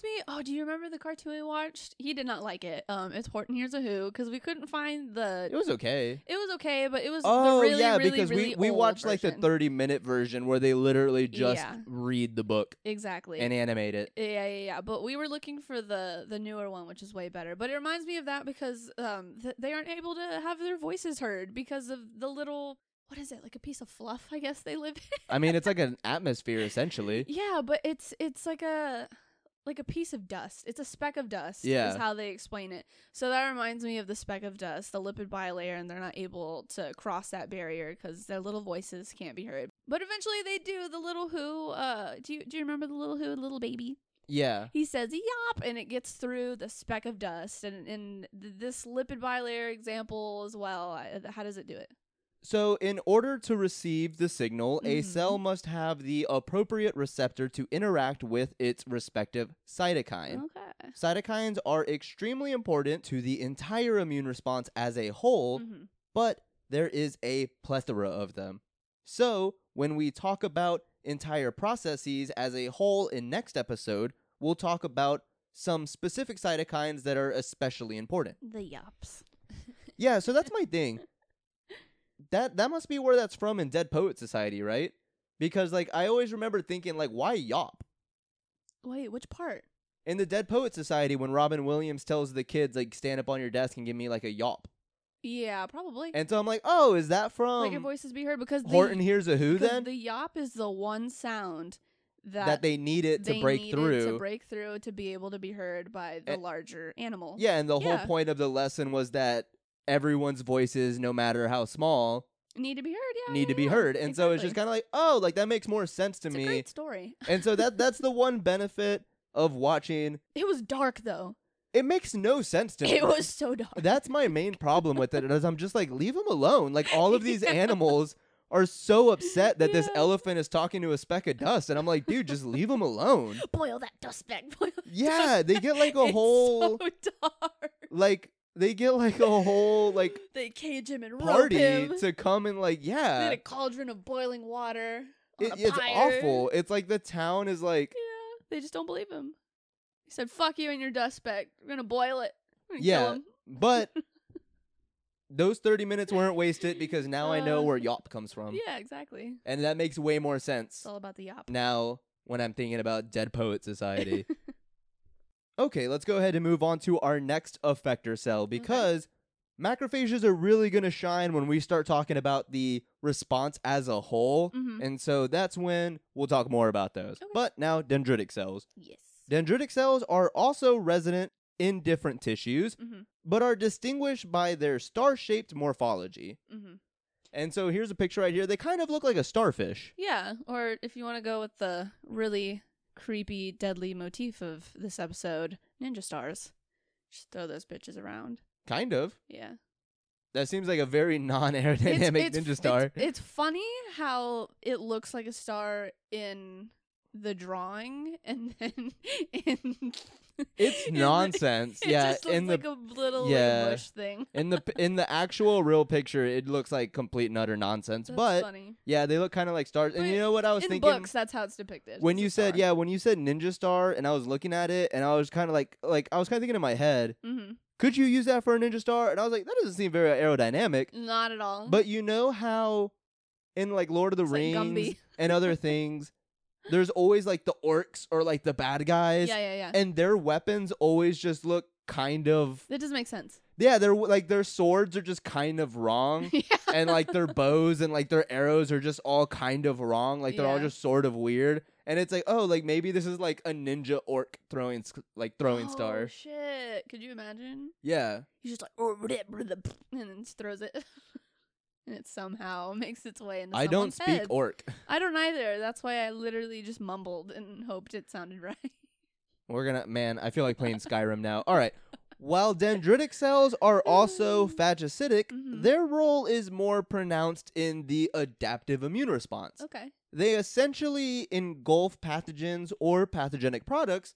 C: me. Oh, do you remember the cartoon we watched? He did not like it. Um, it's Horton Hears a Who because we couldn't find the.
B: It was okay.
C: It was okay, but it was
B: Oh
C: the really,
B: yeah,
C: really,
B: because
C: really
B: we, we watched like the 30 minute version where they literally just
C: Yeah.
B: read the book
C: exactly.
B: and animate it.
C: yeah, yeah, yeah. But we were looking for the the newer one, which is way better. But it reminds me of that because um th- they aren't able to have their voices heard because of the little what is it like a piece of fluff? I guess they live. in.
B: I mean, it's like an atmosphere essentially.
C: yeah, but it's it's like a like a piece of dust. It's a speck of dust.
B: Yeah.
C: is how they explain it. So that reminds me of the speck of dust, the lipid bilayer, and they're not able to cross that barrier because their little voices can't be heard. But eventually they do. The little who, uh, do you do you remember the little who, little baby?
B: Yeah.
C: He says "yop" and it gets through the speck of dust. And in th- this lipid bilayer example as well, how does it do it?
B: So, in order to receive the signal, a
C: Mhm.
B: cell must have the appropriate receptor to interact with its respective cytokine.
C: Okay.
B: Cytokines are extremely important to the entire immune response as a whole,
C: Mhm.
B: but there is a plethora of them. So, when we talk about entire processes as a whole in next episode, we'll talk about some specific cytokines that are especially important.
C: The yops.
B: Yeah, so that's my thing. That that must be where that's from in Dead Poet Society, right? Because like I always remember thinking like why yop?
C: Wait, which part?
B: In the Dead Poet Society when Robin Williams tells the kids like stand up on your desk and give me like a yop.
C: Yeah, probably.
B: And so I'm like, "Oh, is that from
C: like your voices be heard because
B: Horton
C: the,
B: Hears a Who then?"
C: the yop is the one sound that,
B: that they need it to
C: they
B: break
C: needed
B: through.
C: to break through to be able to be heard by the
B: Eh,
C: larger animal.
B: yeah, and the
C: Yeah.
B: whole point of the lesson was that everyone's voices, no matter how small,
C: need to be heard. Yeah,
B: need to be
C: yeah.
B: heard. And so it's just kind of like, oh, like that makes more sense to
C: It's a
B: me.
C: great story.
B: and so that that's the one benefit of watching.
C: It was dark though.
B: It makes no sense to me.
C: It was so dark.
B: That's my main problem with it. Is I'm just like, leave them alone. Like all of these
C: Yeah.
B: animals are so upset that this elephant is talking to a speck of dust, and I'm like, dude, just leave them alone.
C: Boil that dust back. Boil
B: Yeah,
C: dust
B: they get like a
C: It's
B: whole
C: so dark.
B: like they get like a whole like
C: They cage him and rope
B: party
C: him.
B: to come and like
C: They
B: yeah.
C: had a cauldron of boiling water. On
B: It,
C: a
B: it's
C: pyre.
B: awful. It's like the town is like
C: Yeah, they just don't believe him. He said, "Fuck you and your dust speck. We're gonna boil it. Gonna
B: Yeah.
C: kill him."
B: but those 30 minutes weren't wasted because now I know
C: Uh,
B: where yop comes from.
C: Yeah, exactly.
B: And that makes way more sense.
C: It's
B: sense
C: all about the yop.
B: now when I'm thinking about Dead Poet Society. okay, let's go ahead and move on to our next effector cell because macrophages are really going to shine when we start talking about the response as a whole.
C: Mhm.
B: And so that's when we'll talk more about those.
C: Okay.
B: But now, dendritic cells.
C: Yes.
B: Dendritic cells are also resident in different tissues,
C: Mhm.
B: but are distinguished by their star shaped morphology.
C: Mhm.
B: And so here's a picture right here. They kind of look like a starfish.
C: Yeah, or if you want to go with the really creepy, deadly motif of this episode, ninja stars. Just throw those bitches around.
B: Kind of.
C: Yeah.
B: That seems like a very non aerodynamic
C: it's,
B: ninja
C: it's-
B: star.
C: It's, funny how it looks like a star in the drawing, and then in
B: It's nonsense.
C: it
B: yeah,
C: just looks
B: in the
C: like a little
B: yeah.
C: like, bush thing.
B: in the in the actual real picture, it looks like complete and utter nonsense.
C: That's
B: but
C: funny.
B: yeah, they look kind of like stars. And you know what I was
C: in
B: thinking
C: books, that's how it's depicted.
B: when
C: It's
B: you said yeah, when you said ninja star, and I was looking at it, and I was kind of like like I was kind of thinking in my head,
C: Mhm.
B: could you use that for a ninja star? And I was like, that doesn't seem very aerodynamic.
C: Not at all.
B: But you know how in like Lord of the
C: It's
B: Rings
C: Gumby.
B: and other things, there's always like the orcs or like the bad guys,
C: yeah, yeah, yeah.
B: and their weapons always just look kind of
C: that doesn't make sense.
B: yeah. They're like their swords are just kind of wrong.
C: yeah.
B: and like their bows and like their arrows are just all kind of wrong. Like they're all just sort of weird. And it's like, oh, like maybe this is like a ninja orc throwing like throwing
C: oh,
B: star.
C: Shit. Could you imagine?
B: Yeah.
C: He's just like oh, and then just throws it. and it somehow makes its way into.
B: I don't speak
C: head.
B: orc.
C: I don't either. That's why I literally just mumbled and hoped it sounded right.
B: We're gonna man, I feel like playing Skyrim now. All right. While dendritic cells are also phagocytic,
C: Mhm.
B: their role is more pronounced in the adaptive immune response.
C: Okay.
B: They essentially engulf pathogens or pathogenic products,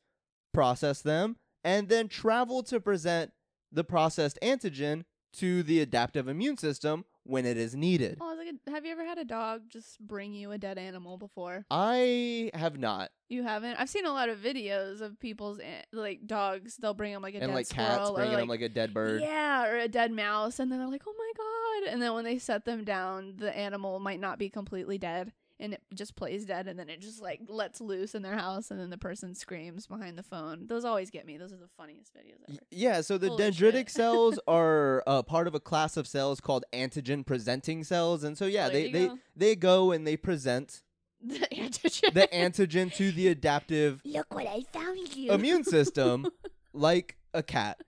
B: process them, and then travel to present the processed antigen to the adaptive immune system when it is needed.
C: Oh, I was like, have you ever had a dog just bring you a dead animal before?
B: I have not.
C: You haven't? I've seen a lot of videos of people's an- like dogs. They'll bring them like a
B: and
C: dead
B: like
C: squirrel
B: cats bringing
C: like,
B: them like a dead bird.
C: Yeah, or a dead mouse, and then they're like, "Oh my god!" And then when they set them down, the animal might not be completely dead, and it just plays dead, and then it just like lets loose in their house, and then the person screams behind the phone. Those always get me. Those are the funniest videos ever.
B: Yeah, so the
C: Holy
B: dendritic cells are uh, part of a class of cells called antigen presenting cells, and so yeah, they they
C: go.
B: they go and they present
C: The antigen.
B: the antigen to the adaptive
C: Look what I found you.
B: immune system like a cat.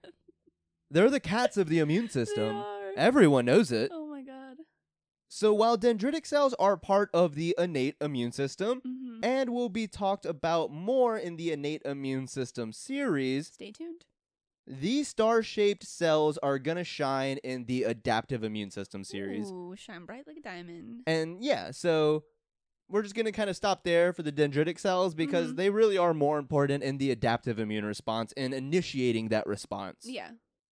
B: They're the cats of the immune system. Everyone knows it. So while dendritic cells are part of the innate immune system
C: hmm
B: and will be talked about more in the innate immune system series,
C: Stay tuned.
B: these star-shaped cells are gonna shine in the adaptive immune system series.
C: Ooh, shine bright like a diamond.
B: And yeah, so we're just going to kind of stop there for the dendritic cells because
C: Mhm.
B: they really are more important in the adaptive immune response and initiating that response.
C: Yeah.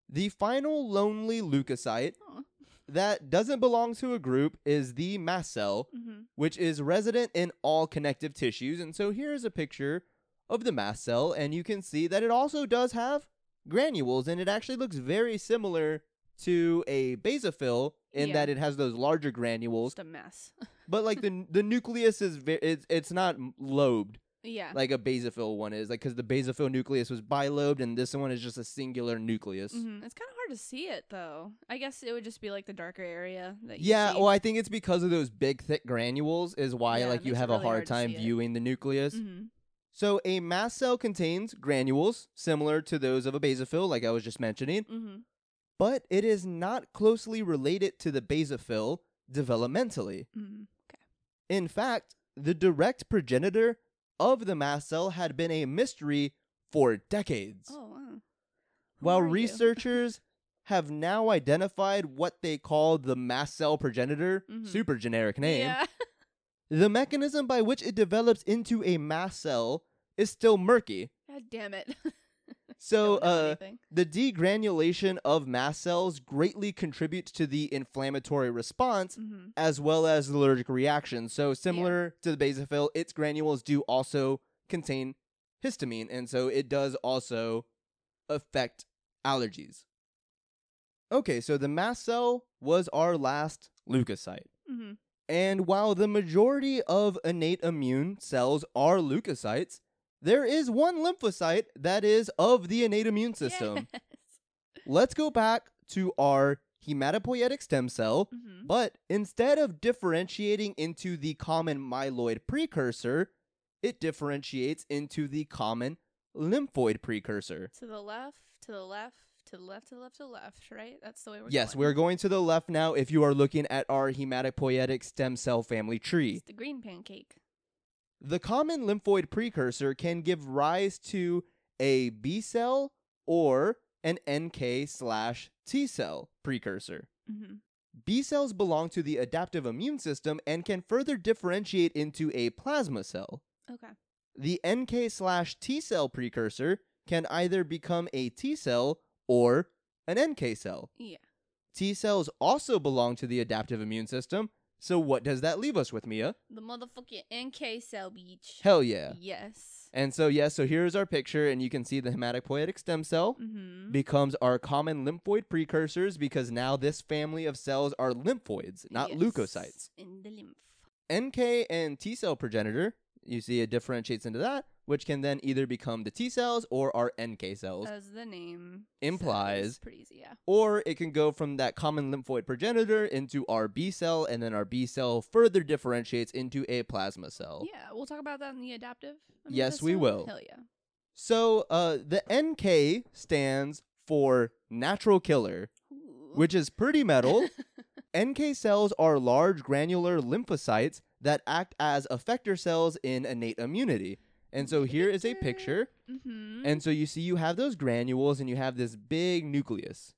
B: The final lonely leukocyte
C: Aw.
B: That doesn't belong to a group is the mast cell,
C: Mm-hmm.
B: which is resident in all connective tissues. And so here's a picture of the mast cell, and you can see that it also does have granules, and it actually looks very similar to a basophil in
C: Yeah.
B: that it has those larger granules
C: Just a mess.
B: but like the the nucleus is ve- it's it's not lobed
C: yeah.
B: like a basophil one is like because the basophil nucleus was bilobed and this one is just a singular nucleus.
C: hmm It's kind of hard to see it though. I guess it would just be like the darker area that you
B: Yeah,
C: see.
B: well, I think it's because of those big thick granules is why
C: Yeah,
B: like you have a hard
C: hard
B: time
C: see it.
B: viewing the nucleus.
C: hmm
B: So a mast cell contains granules similar to those of a basophil, like I was just mentioning,
C: hmm
B: but it is not closely related to the basophil developmentally.
C: hmm
B: In fact, the direct progenitor of the mast cell had been a mystery for decades.
C: Oh wow.
B: While researchers have now identified what they call the mast cell progenitor,
C: Mhm.
B: super generic name,
C: Yeah.
B: the mechanism by which it develops into a mast cell is still murky.
C: God damn it.
B: So, uh, the degranulation of mast cells greatly contributes to the inflammatory response
C: Mhm.
B: as well as the allergic reaction. So similar to the basophil, its granules do also contain histamine, and so it does also affect allergies. Okay, so the mast cell was our last leukocyte.
C: hmm
B: And while the majority of innate immune cells are leukocytes, there is one lymphocyte that is of the innate immune system.
C: Yes.
B: Let's go back to our hematopoietic stem cell
C: Mhm.
B: but instead of differentiating into the common myeloid precursor, it differentiates into the common lymphoid precursor.
C: To the left, to the left, to the left, to the left, to the left, right? That's the way we're going.
B: yes,
C: going.
B: we're going to the left now if you are looking at our hematopoietic stem cell family tree.
C: It's the green pancake.
B: The common lymphoid precursor can give rise to a B cell or an NK slash T cell precursor.
C: hmm
B: B cells belong to the adaptive immune system and can further differentiate into a plasma cell.
C: Okay.
B: The NK slash T cell precursor can either become a T cell or an NK cell.
C: Yeah.
B: T cells also belong to the adaptive immune system. So what does that leave us with, Mia?
C: The motherfucking NK cell beach.
B: Hell yeah.
C: Yes.
B: And so yeah, so here's our picture and you can see the hematopoietic stem cell
C: Mm-hmm.
B: becomes our common lymphoid precursors because now this family of cells are lymphoids, not leukocytes.
C: In the lymph.
B: NK and T cell progenitor, you see it differentiates into that, which can then either become the T cells or our NK cells.
C: As the name
B: Implies.
C: Pretty easy, yeah.
B: or it can go from that common lymphoid progenitor into our B cell, and then our B cell further differentiates into a plasma cell.
C: Yeah, we'll talk about that in the adaptive.
B: Yes, we will.
C: Hell yeah.
B: So uh, the NK stands for natural killer,
C: Ooh.
B: which is pretty metal. NK cells are large granular lymphocytes that act as effector cells in innate immunity. And so here is a picture.
C: mm-hmm.
B: And so you see you have those granules and you have this big nucleus.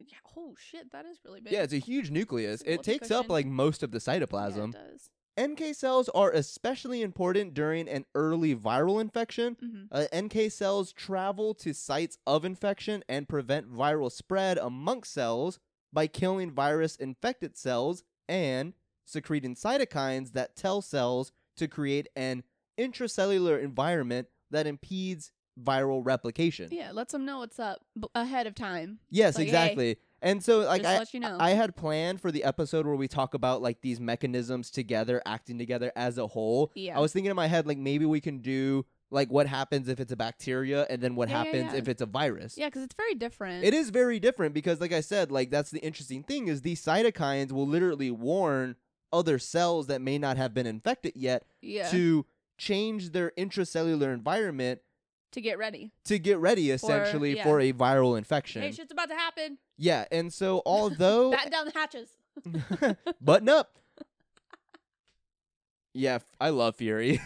C: yeah, oh shit, that is really big.
B: Yeah, it's a huge nucleus.
C: It's
B: It takes up like most of the
C: Yeah,
B: cytoplasm.
C: it does.
B: NK cells are especially important during an early viral infection.
C: Mm-hmm.
B: Uh, NK cells travel to sites of infection and prevent viral spread amongst cells by killing virus infected cells and secreting cytokines that tell cells to create an intracellular environment that impedes viral replication.
C: Yeah, lets them know what's up b- ahead of time.
B: Yes,
C: Like, hey,
B: exactly. and so like I
C: you know.
B: I had planned for the episode where we talk about like these mechanisms together acting together as a whole.
C: yeah.
B: I was thinking in my head like maybe we can do like what happens if it's a bacteria and then what
C: Yeah, yeah,
B: happens
C: yeah.
B: if it's a virus.
C: yeah, because it's very different.
B: It is very different because like I said, like that's the interesting thing is these cytokines will literally warn other cells that may not have been infected yet
C: Yeah.
B: to change their intracellular environment
C: to get ready.
B: to get ready essentially
C: yeah.
B: for a viral infection.
C: Hey, shit's about to happen.
B: yeah, and so although
C: Batten down the hatches.
B: Button up. Yeah, I love Fury.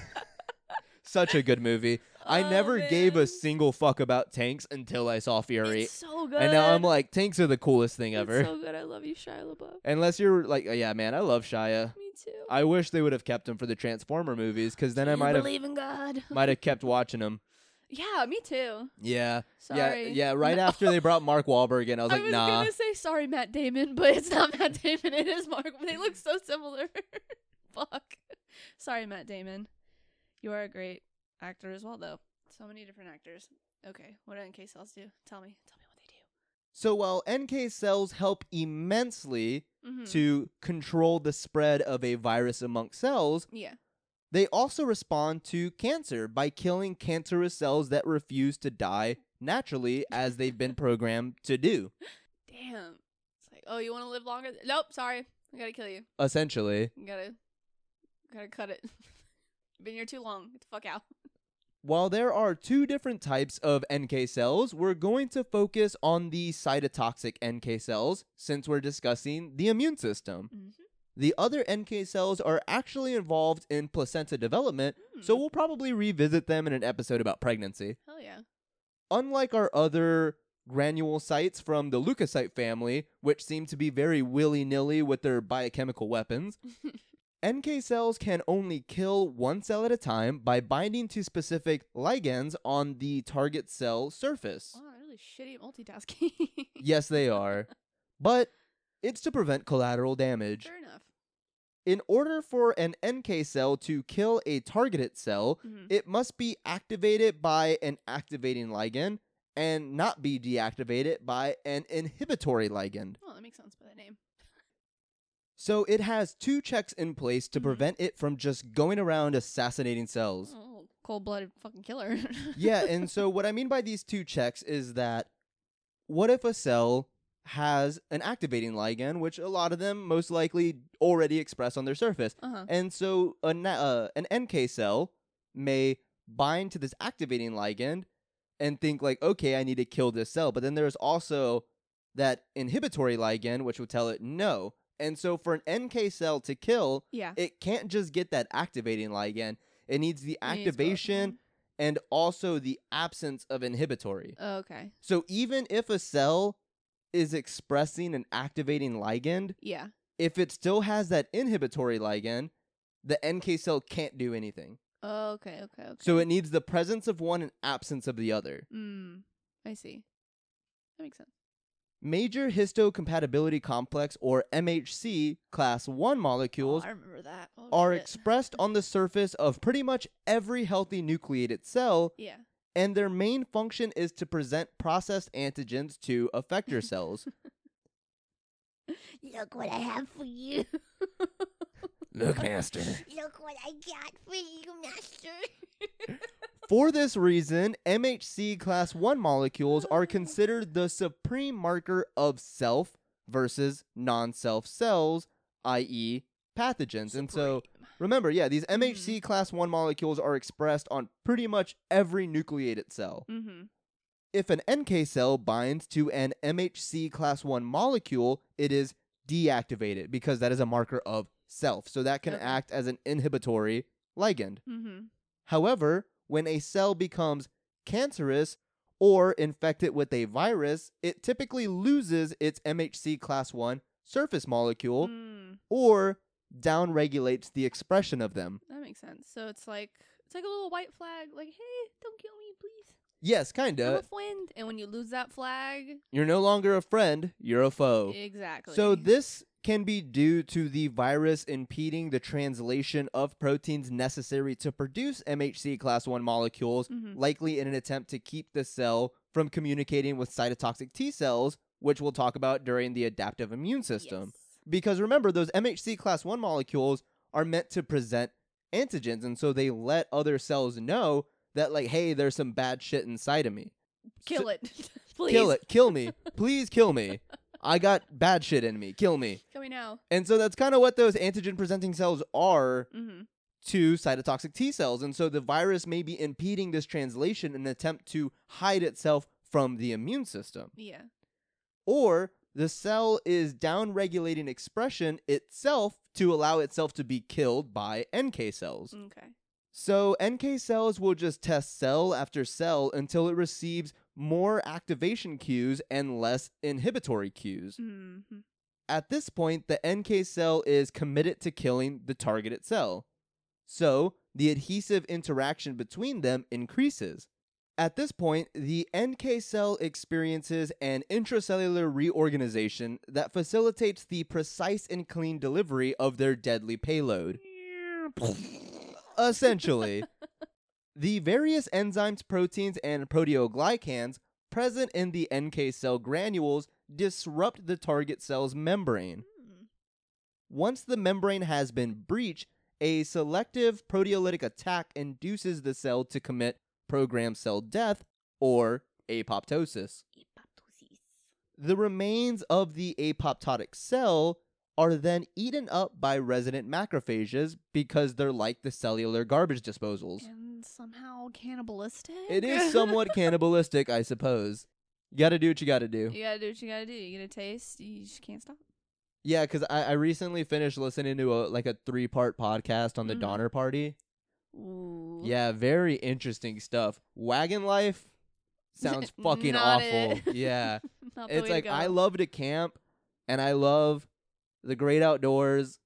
B: Such a good movie. I
C: Oh,
B: never gave a single fuck about tanks until I saw Fury.
C: It's so good.
B: And now I'm like, tanks are the coolest thing
C: It's
B: ever.
C: so good. I love you, Shia LaBeouf.
B: Unless you're like, uh, yeah, man, I love Shia.
C: Me too.
B: I wish they would have kept him for the Transformer movies, because then
C: Do
B: I
C: you
B: might have
C: believe in God.
B: might have kept watching them.
C: yeah, me too.
B: Yeah,
C: Sorry.
B: yeah, yeah. Right
C: No.
B: after they brought Mark Wahlberg in, I was
C: I
B: like,
C: was
B: nah.
C: gonna say sorry, Matt Damon, but it's not Matt Damon. It is Mark. They look so similar. Fuck. Sorry, Matt Damon. You are a great actor as well, though. So many different actors. Okay, what do NK cells do? Tell me. Tell me what they
B: So while NK cells help immensely.
C: Mm-hmm.
B: to control the spread of a virus amongst cells,
C: yeah.
B: they also respond to cancer by killing cancerous cells that refuse to die naturally as they've been programmed to do.
C: Damn. It's like, oh, you want to live longer? Nope. Sorry, I gotta kill you.
B: Essentially,
C: You gotta, gotta cut it. Been here too long. Get the fuck out.
B: While there are two different types of NK cells, we're going to focus on the cytotoxic NK cells since we're discussing the immune system.
C: Mm-hmm.
B: The other NK cells are actually involved in placenta development, so we'll probably revisit them in an episode about pregnancy.
C: hell yeah.
B: Unlike our other granulocytes from the leukocyte family, which seem to be very willy nilly with their biochemical weapons, NK cells can only kill one cell at a time by binding to specific ligands on the target cell surface.
C: Wow, really shitty at multitasking.
B: Yes, they are. But it's to prevent collateral damage.
C: Fair enough.
B: In order for an NK cell to kill a targeted cell,
C: Mhm.
B: it must be activated by an activating ligand and not be deactivated by an inhibitory ligand.
C: Oh, that makes sense by the name.
B: So it has two checks in place to
C: Mhm.
B: prevent it from just going around assassinating cells.
C: Oh, cold-blooded fucking killer.
B: yeah, and so what I mean by these two checks is that what if a cell has an activating ligand, which a lot of them most likely already express on their surface?
C: uh-huh.
B: And so a, na- uh, an NK cell may bind to this activating ligand and think like, okay, I need to kill this cell. But then there's also that inhibitory ligand, which will tell it no. And so for an NK cell to kill,
C: Yeah.
B: it can't just get that activating ligand. It needs the
C: It needs
B: activation and also the absence of inhibitory.
C: Oh, okay.
B: So even if a cell is expressing an activating ligand,
C: Yeah.
B: if it still has that inhibitory ligand, the NK cell can't do anything.
C: Oh, okay, okay, okay.
B: So it needs the presence of one and absence of the other.
C: Mm, I see. That makes sense.
B: Major histocompatibility complex or MHC class 1 molecules
C: oh, I remember that. Oh,
B: are
C: shit.
B: expressed on the surface of pretty much every healthy nucleated cell,
C: Yeah.
B: and their main function is to present processed antigens to effector cells.
A: Look what I have for you.
B: Look, Master.
A: Look what I got for you, Master.
B: For this reason, MHC class 1 molecules are considered the supreme marker of self versus non self cells, i.e., pathogens. And so, remember, yeah, these MHC class 1 molecules are expressed on pretty much every nucleated cell.
C: Mm-hmm.
B: If an NK cell binds to an MHC class 1 molecule, it is deactivated because that is a marker of self. So that can
C: Okay.
B: act as an inhibitory ligand.
C: Mm-hmm.
B: However, when a cell becomes cancerous or infected with a virus, it typically loses its MHC class 1 surface molecule
C: Mm,
B: or downregulates the expression of them.
C: that makes sense. So it's like it's like a little white flag, like, hey, don't kill me, please.
B: Yes,
C: I'm
B: kinda.
C: a friend. And when you lose that flag,
B: You're no longer a friend, you're a foe.
C: exactly.
B: So this can be due to the virus impeding the translation of proteins necessary to produce MHC class 1 molecules,
C: Mhm.
B: likely in an attempt to keep the cell from communicating with cytotoxic T cells, which we'll talk about during the adaptive immune system.
C: Yes.
B: Because remember, those MHC class 1 molecules are meant to present antigens, and so they let other cells know that, like, hey, there's some bad shit inside of me.
C: Kill it, please.
B: Kill it. Kill me. Please kill me. I got bad shit in me. Kill me.
C: Kill me now.
B: And so that's kind of what those antigen presenting cells are
C: Mm-hmm.
B: to cytotoxic T cells. And so the virus may be impeding this translation in an attempt to hide itself from the immune system.
C: Yeah.
B: Or the cell is downregulating expression itself to allow itself to be killed by NK cells.
C: Okay.
B: So NK cells will just test cell after cell until it receives more activation cues and less inhibitory cues.
C: Mm-hmm.
B: At this point, the NK cell is committed to killing the targeted cell. So, the adhesive interaction between them increases. At this point, the NK cell experiences an intracellular reorganization that facilitates the precise and clean delivery of their deadly payload. Essentially, the various enzymes, proteins, and proteoglycans present in the NK cell granules disrupt the target cell's membrane. Hmm. Once the membrane has been breached, a selective proteolytic attack induces the cell to commit programmed cell death or apoptosis.
A: Apoptosis.
B: The remains of the apoptotic cell are then eaten up by resident macrophages because they're like the cellular garbage disposals.
C: And somehow cannibalistic.
B: It is somewhat cannibalistic, I suppose. You gotta do what you gotta do.
C: You gotta do what you gotta do. You get a taste. You just can't stop.
B: Yeah, because I, I recently finished listening to a like a three part podcast on the
C: Mhm.
B: Donner Party.
C: Ooh.
B: Yeah, very interesting stuff. Wagon life sounds fucking awful.
C: it.
B: Yeah. It's like. I love to camp and I love the great outdoors.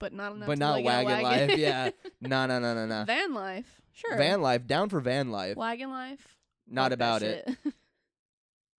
C: but not enough.
B: but
C: to
B: not
C: a
B: wagon life, yeah. No, no, no, no, no.
C: Van life. Sure.
B: Van life, down for van life.
C: Wagon life.
B: Not
C: that
B: about it.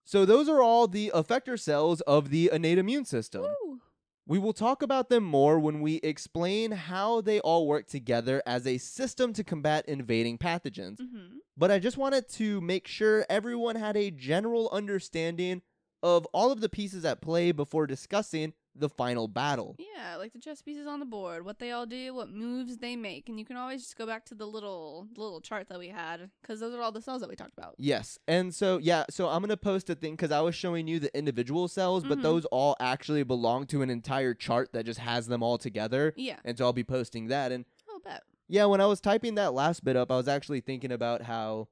B: So those are all the effector cells of the innate immune system.
C: Woo.
B: We will talk about them more when we explain how they all work together as a system to combat invading pathogens.
C: Mhm.
B: But I just wanted to make sure everyone had a general understanding of all of the pieces at play before discussing the final battle.
C: Yeah, like the chess pieces on the board, what they all do, what moves they make, and you can always just go back to the little little chart that we had because those are all the cells that we talked about.
B: Yes. And so, yeah, so I'm going to post a thing because I was showing you the individual cells, but
C: Mhm.
B: those all actually belong to an entire chart that just has them all together.
C: Yeah.
B: And so I'll be posting that. And
C: Oh, bet.
B: Yeah, when I was typing that last bit up, I was actually thinking about how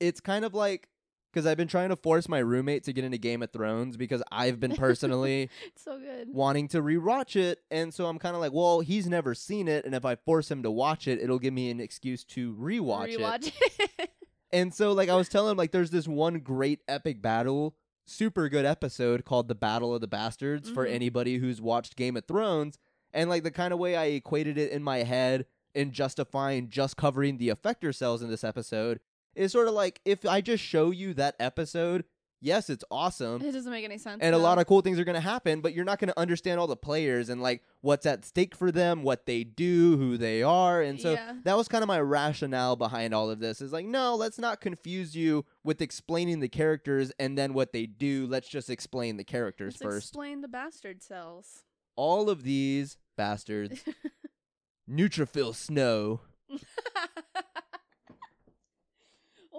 B: it's kind of like because I've been trying to force my roommate to get into Game of Thrones because I've been personally
C: so good.
B: wanting to rewatch it, and so I'm kind of like, well, he's never seen it, and if I force him to watch it, it'll give me an excuse to rewatch, it.
C: Rewatch it.
B: And so, like, I was telling him, like, there's this one great epic battle, super good episode called The Battle of the Bastards for
C: Mhm.
B: anybody who's watched Game of Thrones. And, like, the kind of way I equated it in my head in justifying just covering the effector cells in this episode is sort of like if I just show you that episode, yes, it's awesome.
C: it doesn't make any sense.
B: And a lot of cool things are going to happen, but you're not going to understand all the players and like what's at stake for them, what they do, who they are. And so
C: Yeah.
B: that was kind of my rationale behind all of this is like, no, let's not confuse you with explaining the characters and then what they do. Let's just explain the characters
C: Let's
B: first.
C: explain the bastard cells.
B: all of these bastards, neutrophil snow.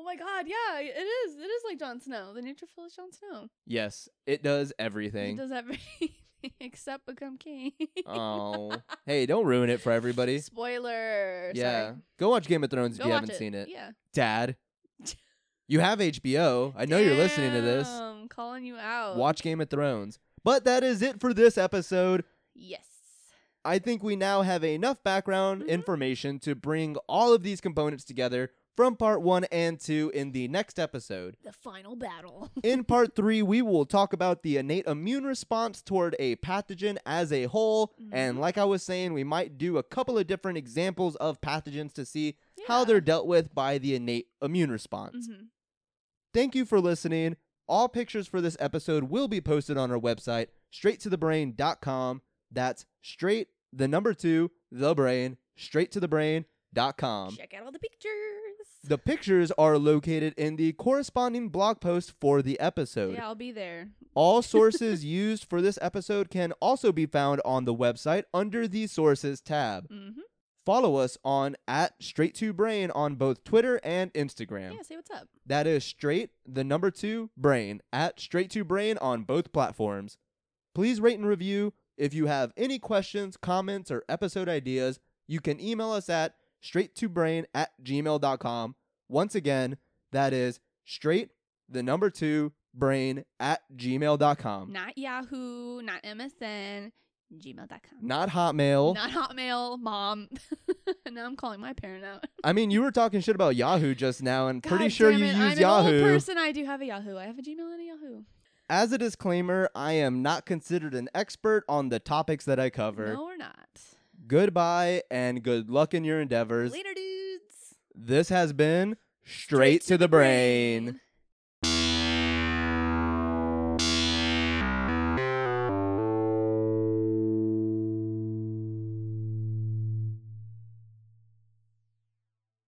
C: my god, yeah, it is. It is like Jon Snow. The neutrophil is Jon Snow.
B: Yes, it does everything.
C: does everything except become king.
B: oh, hey, don't ruin it for everybody.
C: Spoiler.
B: Yeah,
C: Sorry.
B: go watch Game of Thrones
C: Go
B: if you haven't seen it.
C: Yeah.
B: Dad, you have HBO. I know you're listening to this.
C: I'm calling you out.
B: Watch Game of Thrones. But that is it for this episode.
C: Yes.
B: I think we now have enough background
C: Mhm.
B: information to bring all of these components together from part one and two in the next episode.
A: The final battle.
B: In part three, we will talk about the innate immune response toward a pathogen as a whole. And
C: Mhm.
B: like I was saying, we might do a couple of different examples of pathogens to see how they're dealt with by the innate immune response.
C: Mhm.
B: Thank you for listening. All pictures for this episode will be posted on our website, straighttothebrain.com. That's straight, the number two, the brain, straight to the brain, straighttothebrain.com.
A: Check out all the pictures.
B: The pictures are located in the corresponding blog post for the episode.
C: Yeah, I'll be there.
B: All sources used for this episode can also be found on the website under the Sources tab.
C: Mm-hmm.
B: Follow us on at Straight to Brain on both Twitter and Instagram.
C: Yeah, say what's up.
B: That is straight, the number two, brain, at straight to brain on both platforms. Please rate and review. If you have any questions, comments, or episode ideas, you can email us at straight to brain at gmail.com. Once again, that is straight, the number two, brain at gmail.com.
C: Not Yahoo, not MSN. gmail.com.
B: Not Hotmail.
C: Not Hotmail, mom. now I'm calling my parent out.
B: I mean, you were talking shit about Yahoo just now, and pretty
C: God
B: sure
C: damn
B: you
C: it,
B: use
C: I'm an
B: Yahoo.
C: old person. I do have a Yahoo. I have a Gmail and a Yahoo.
B: As a disclaimer, I am not considered an expert on the topics that I cover.
C: No, we're not.
B: Goodbye and good luck in your endeavors.
C: Later, dudes.
B: This has been Straight, to, the brain.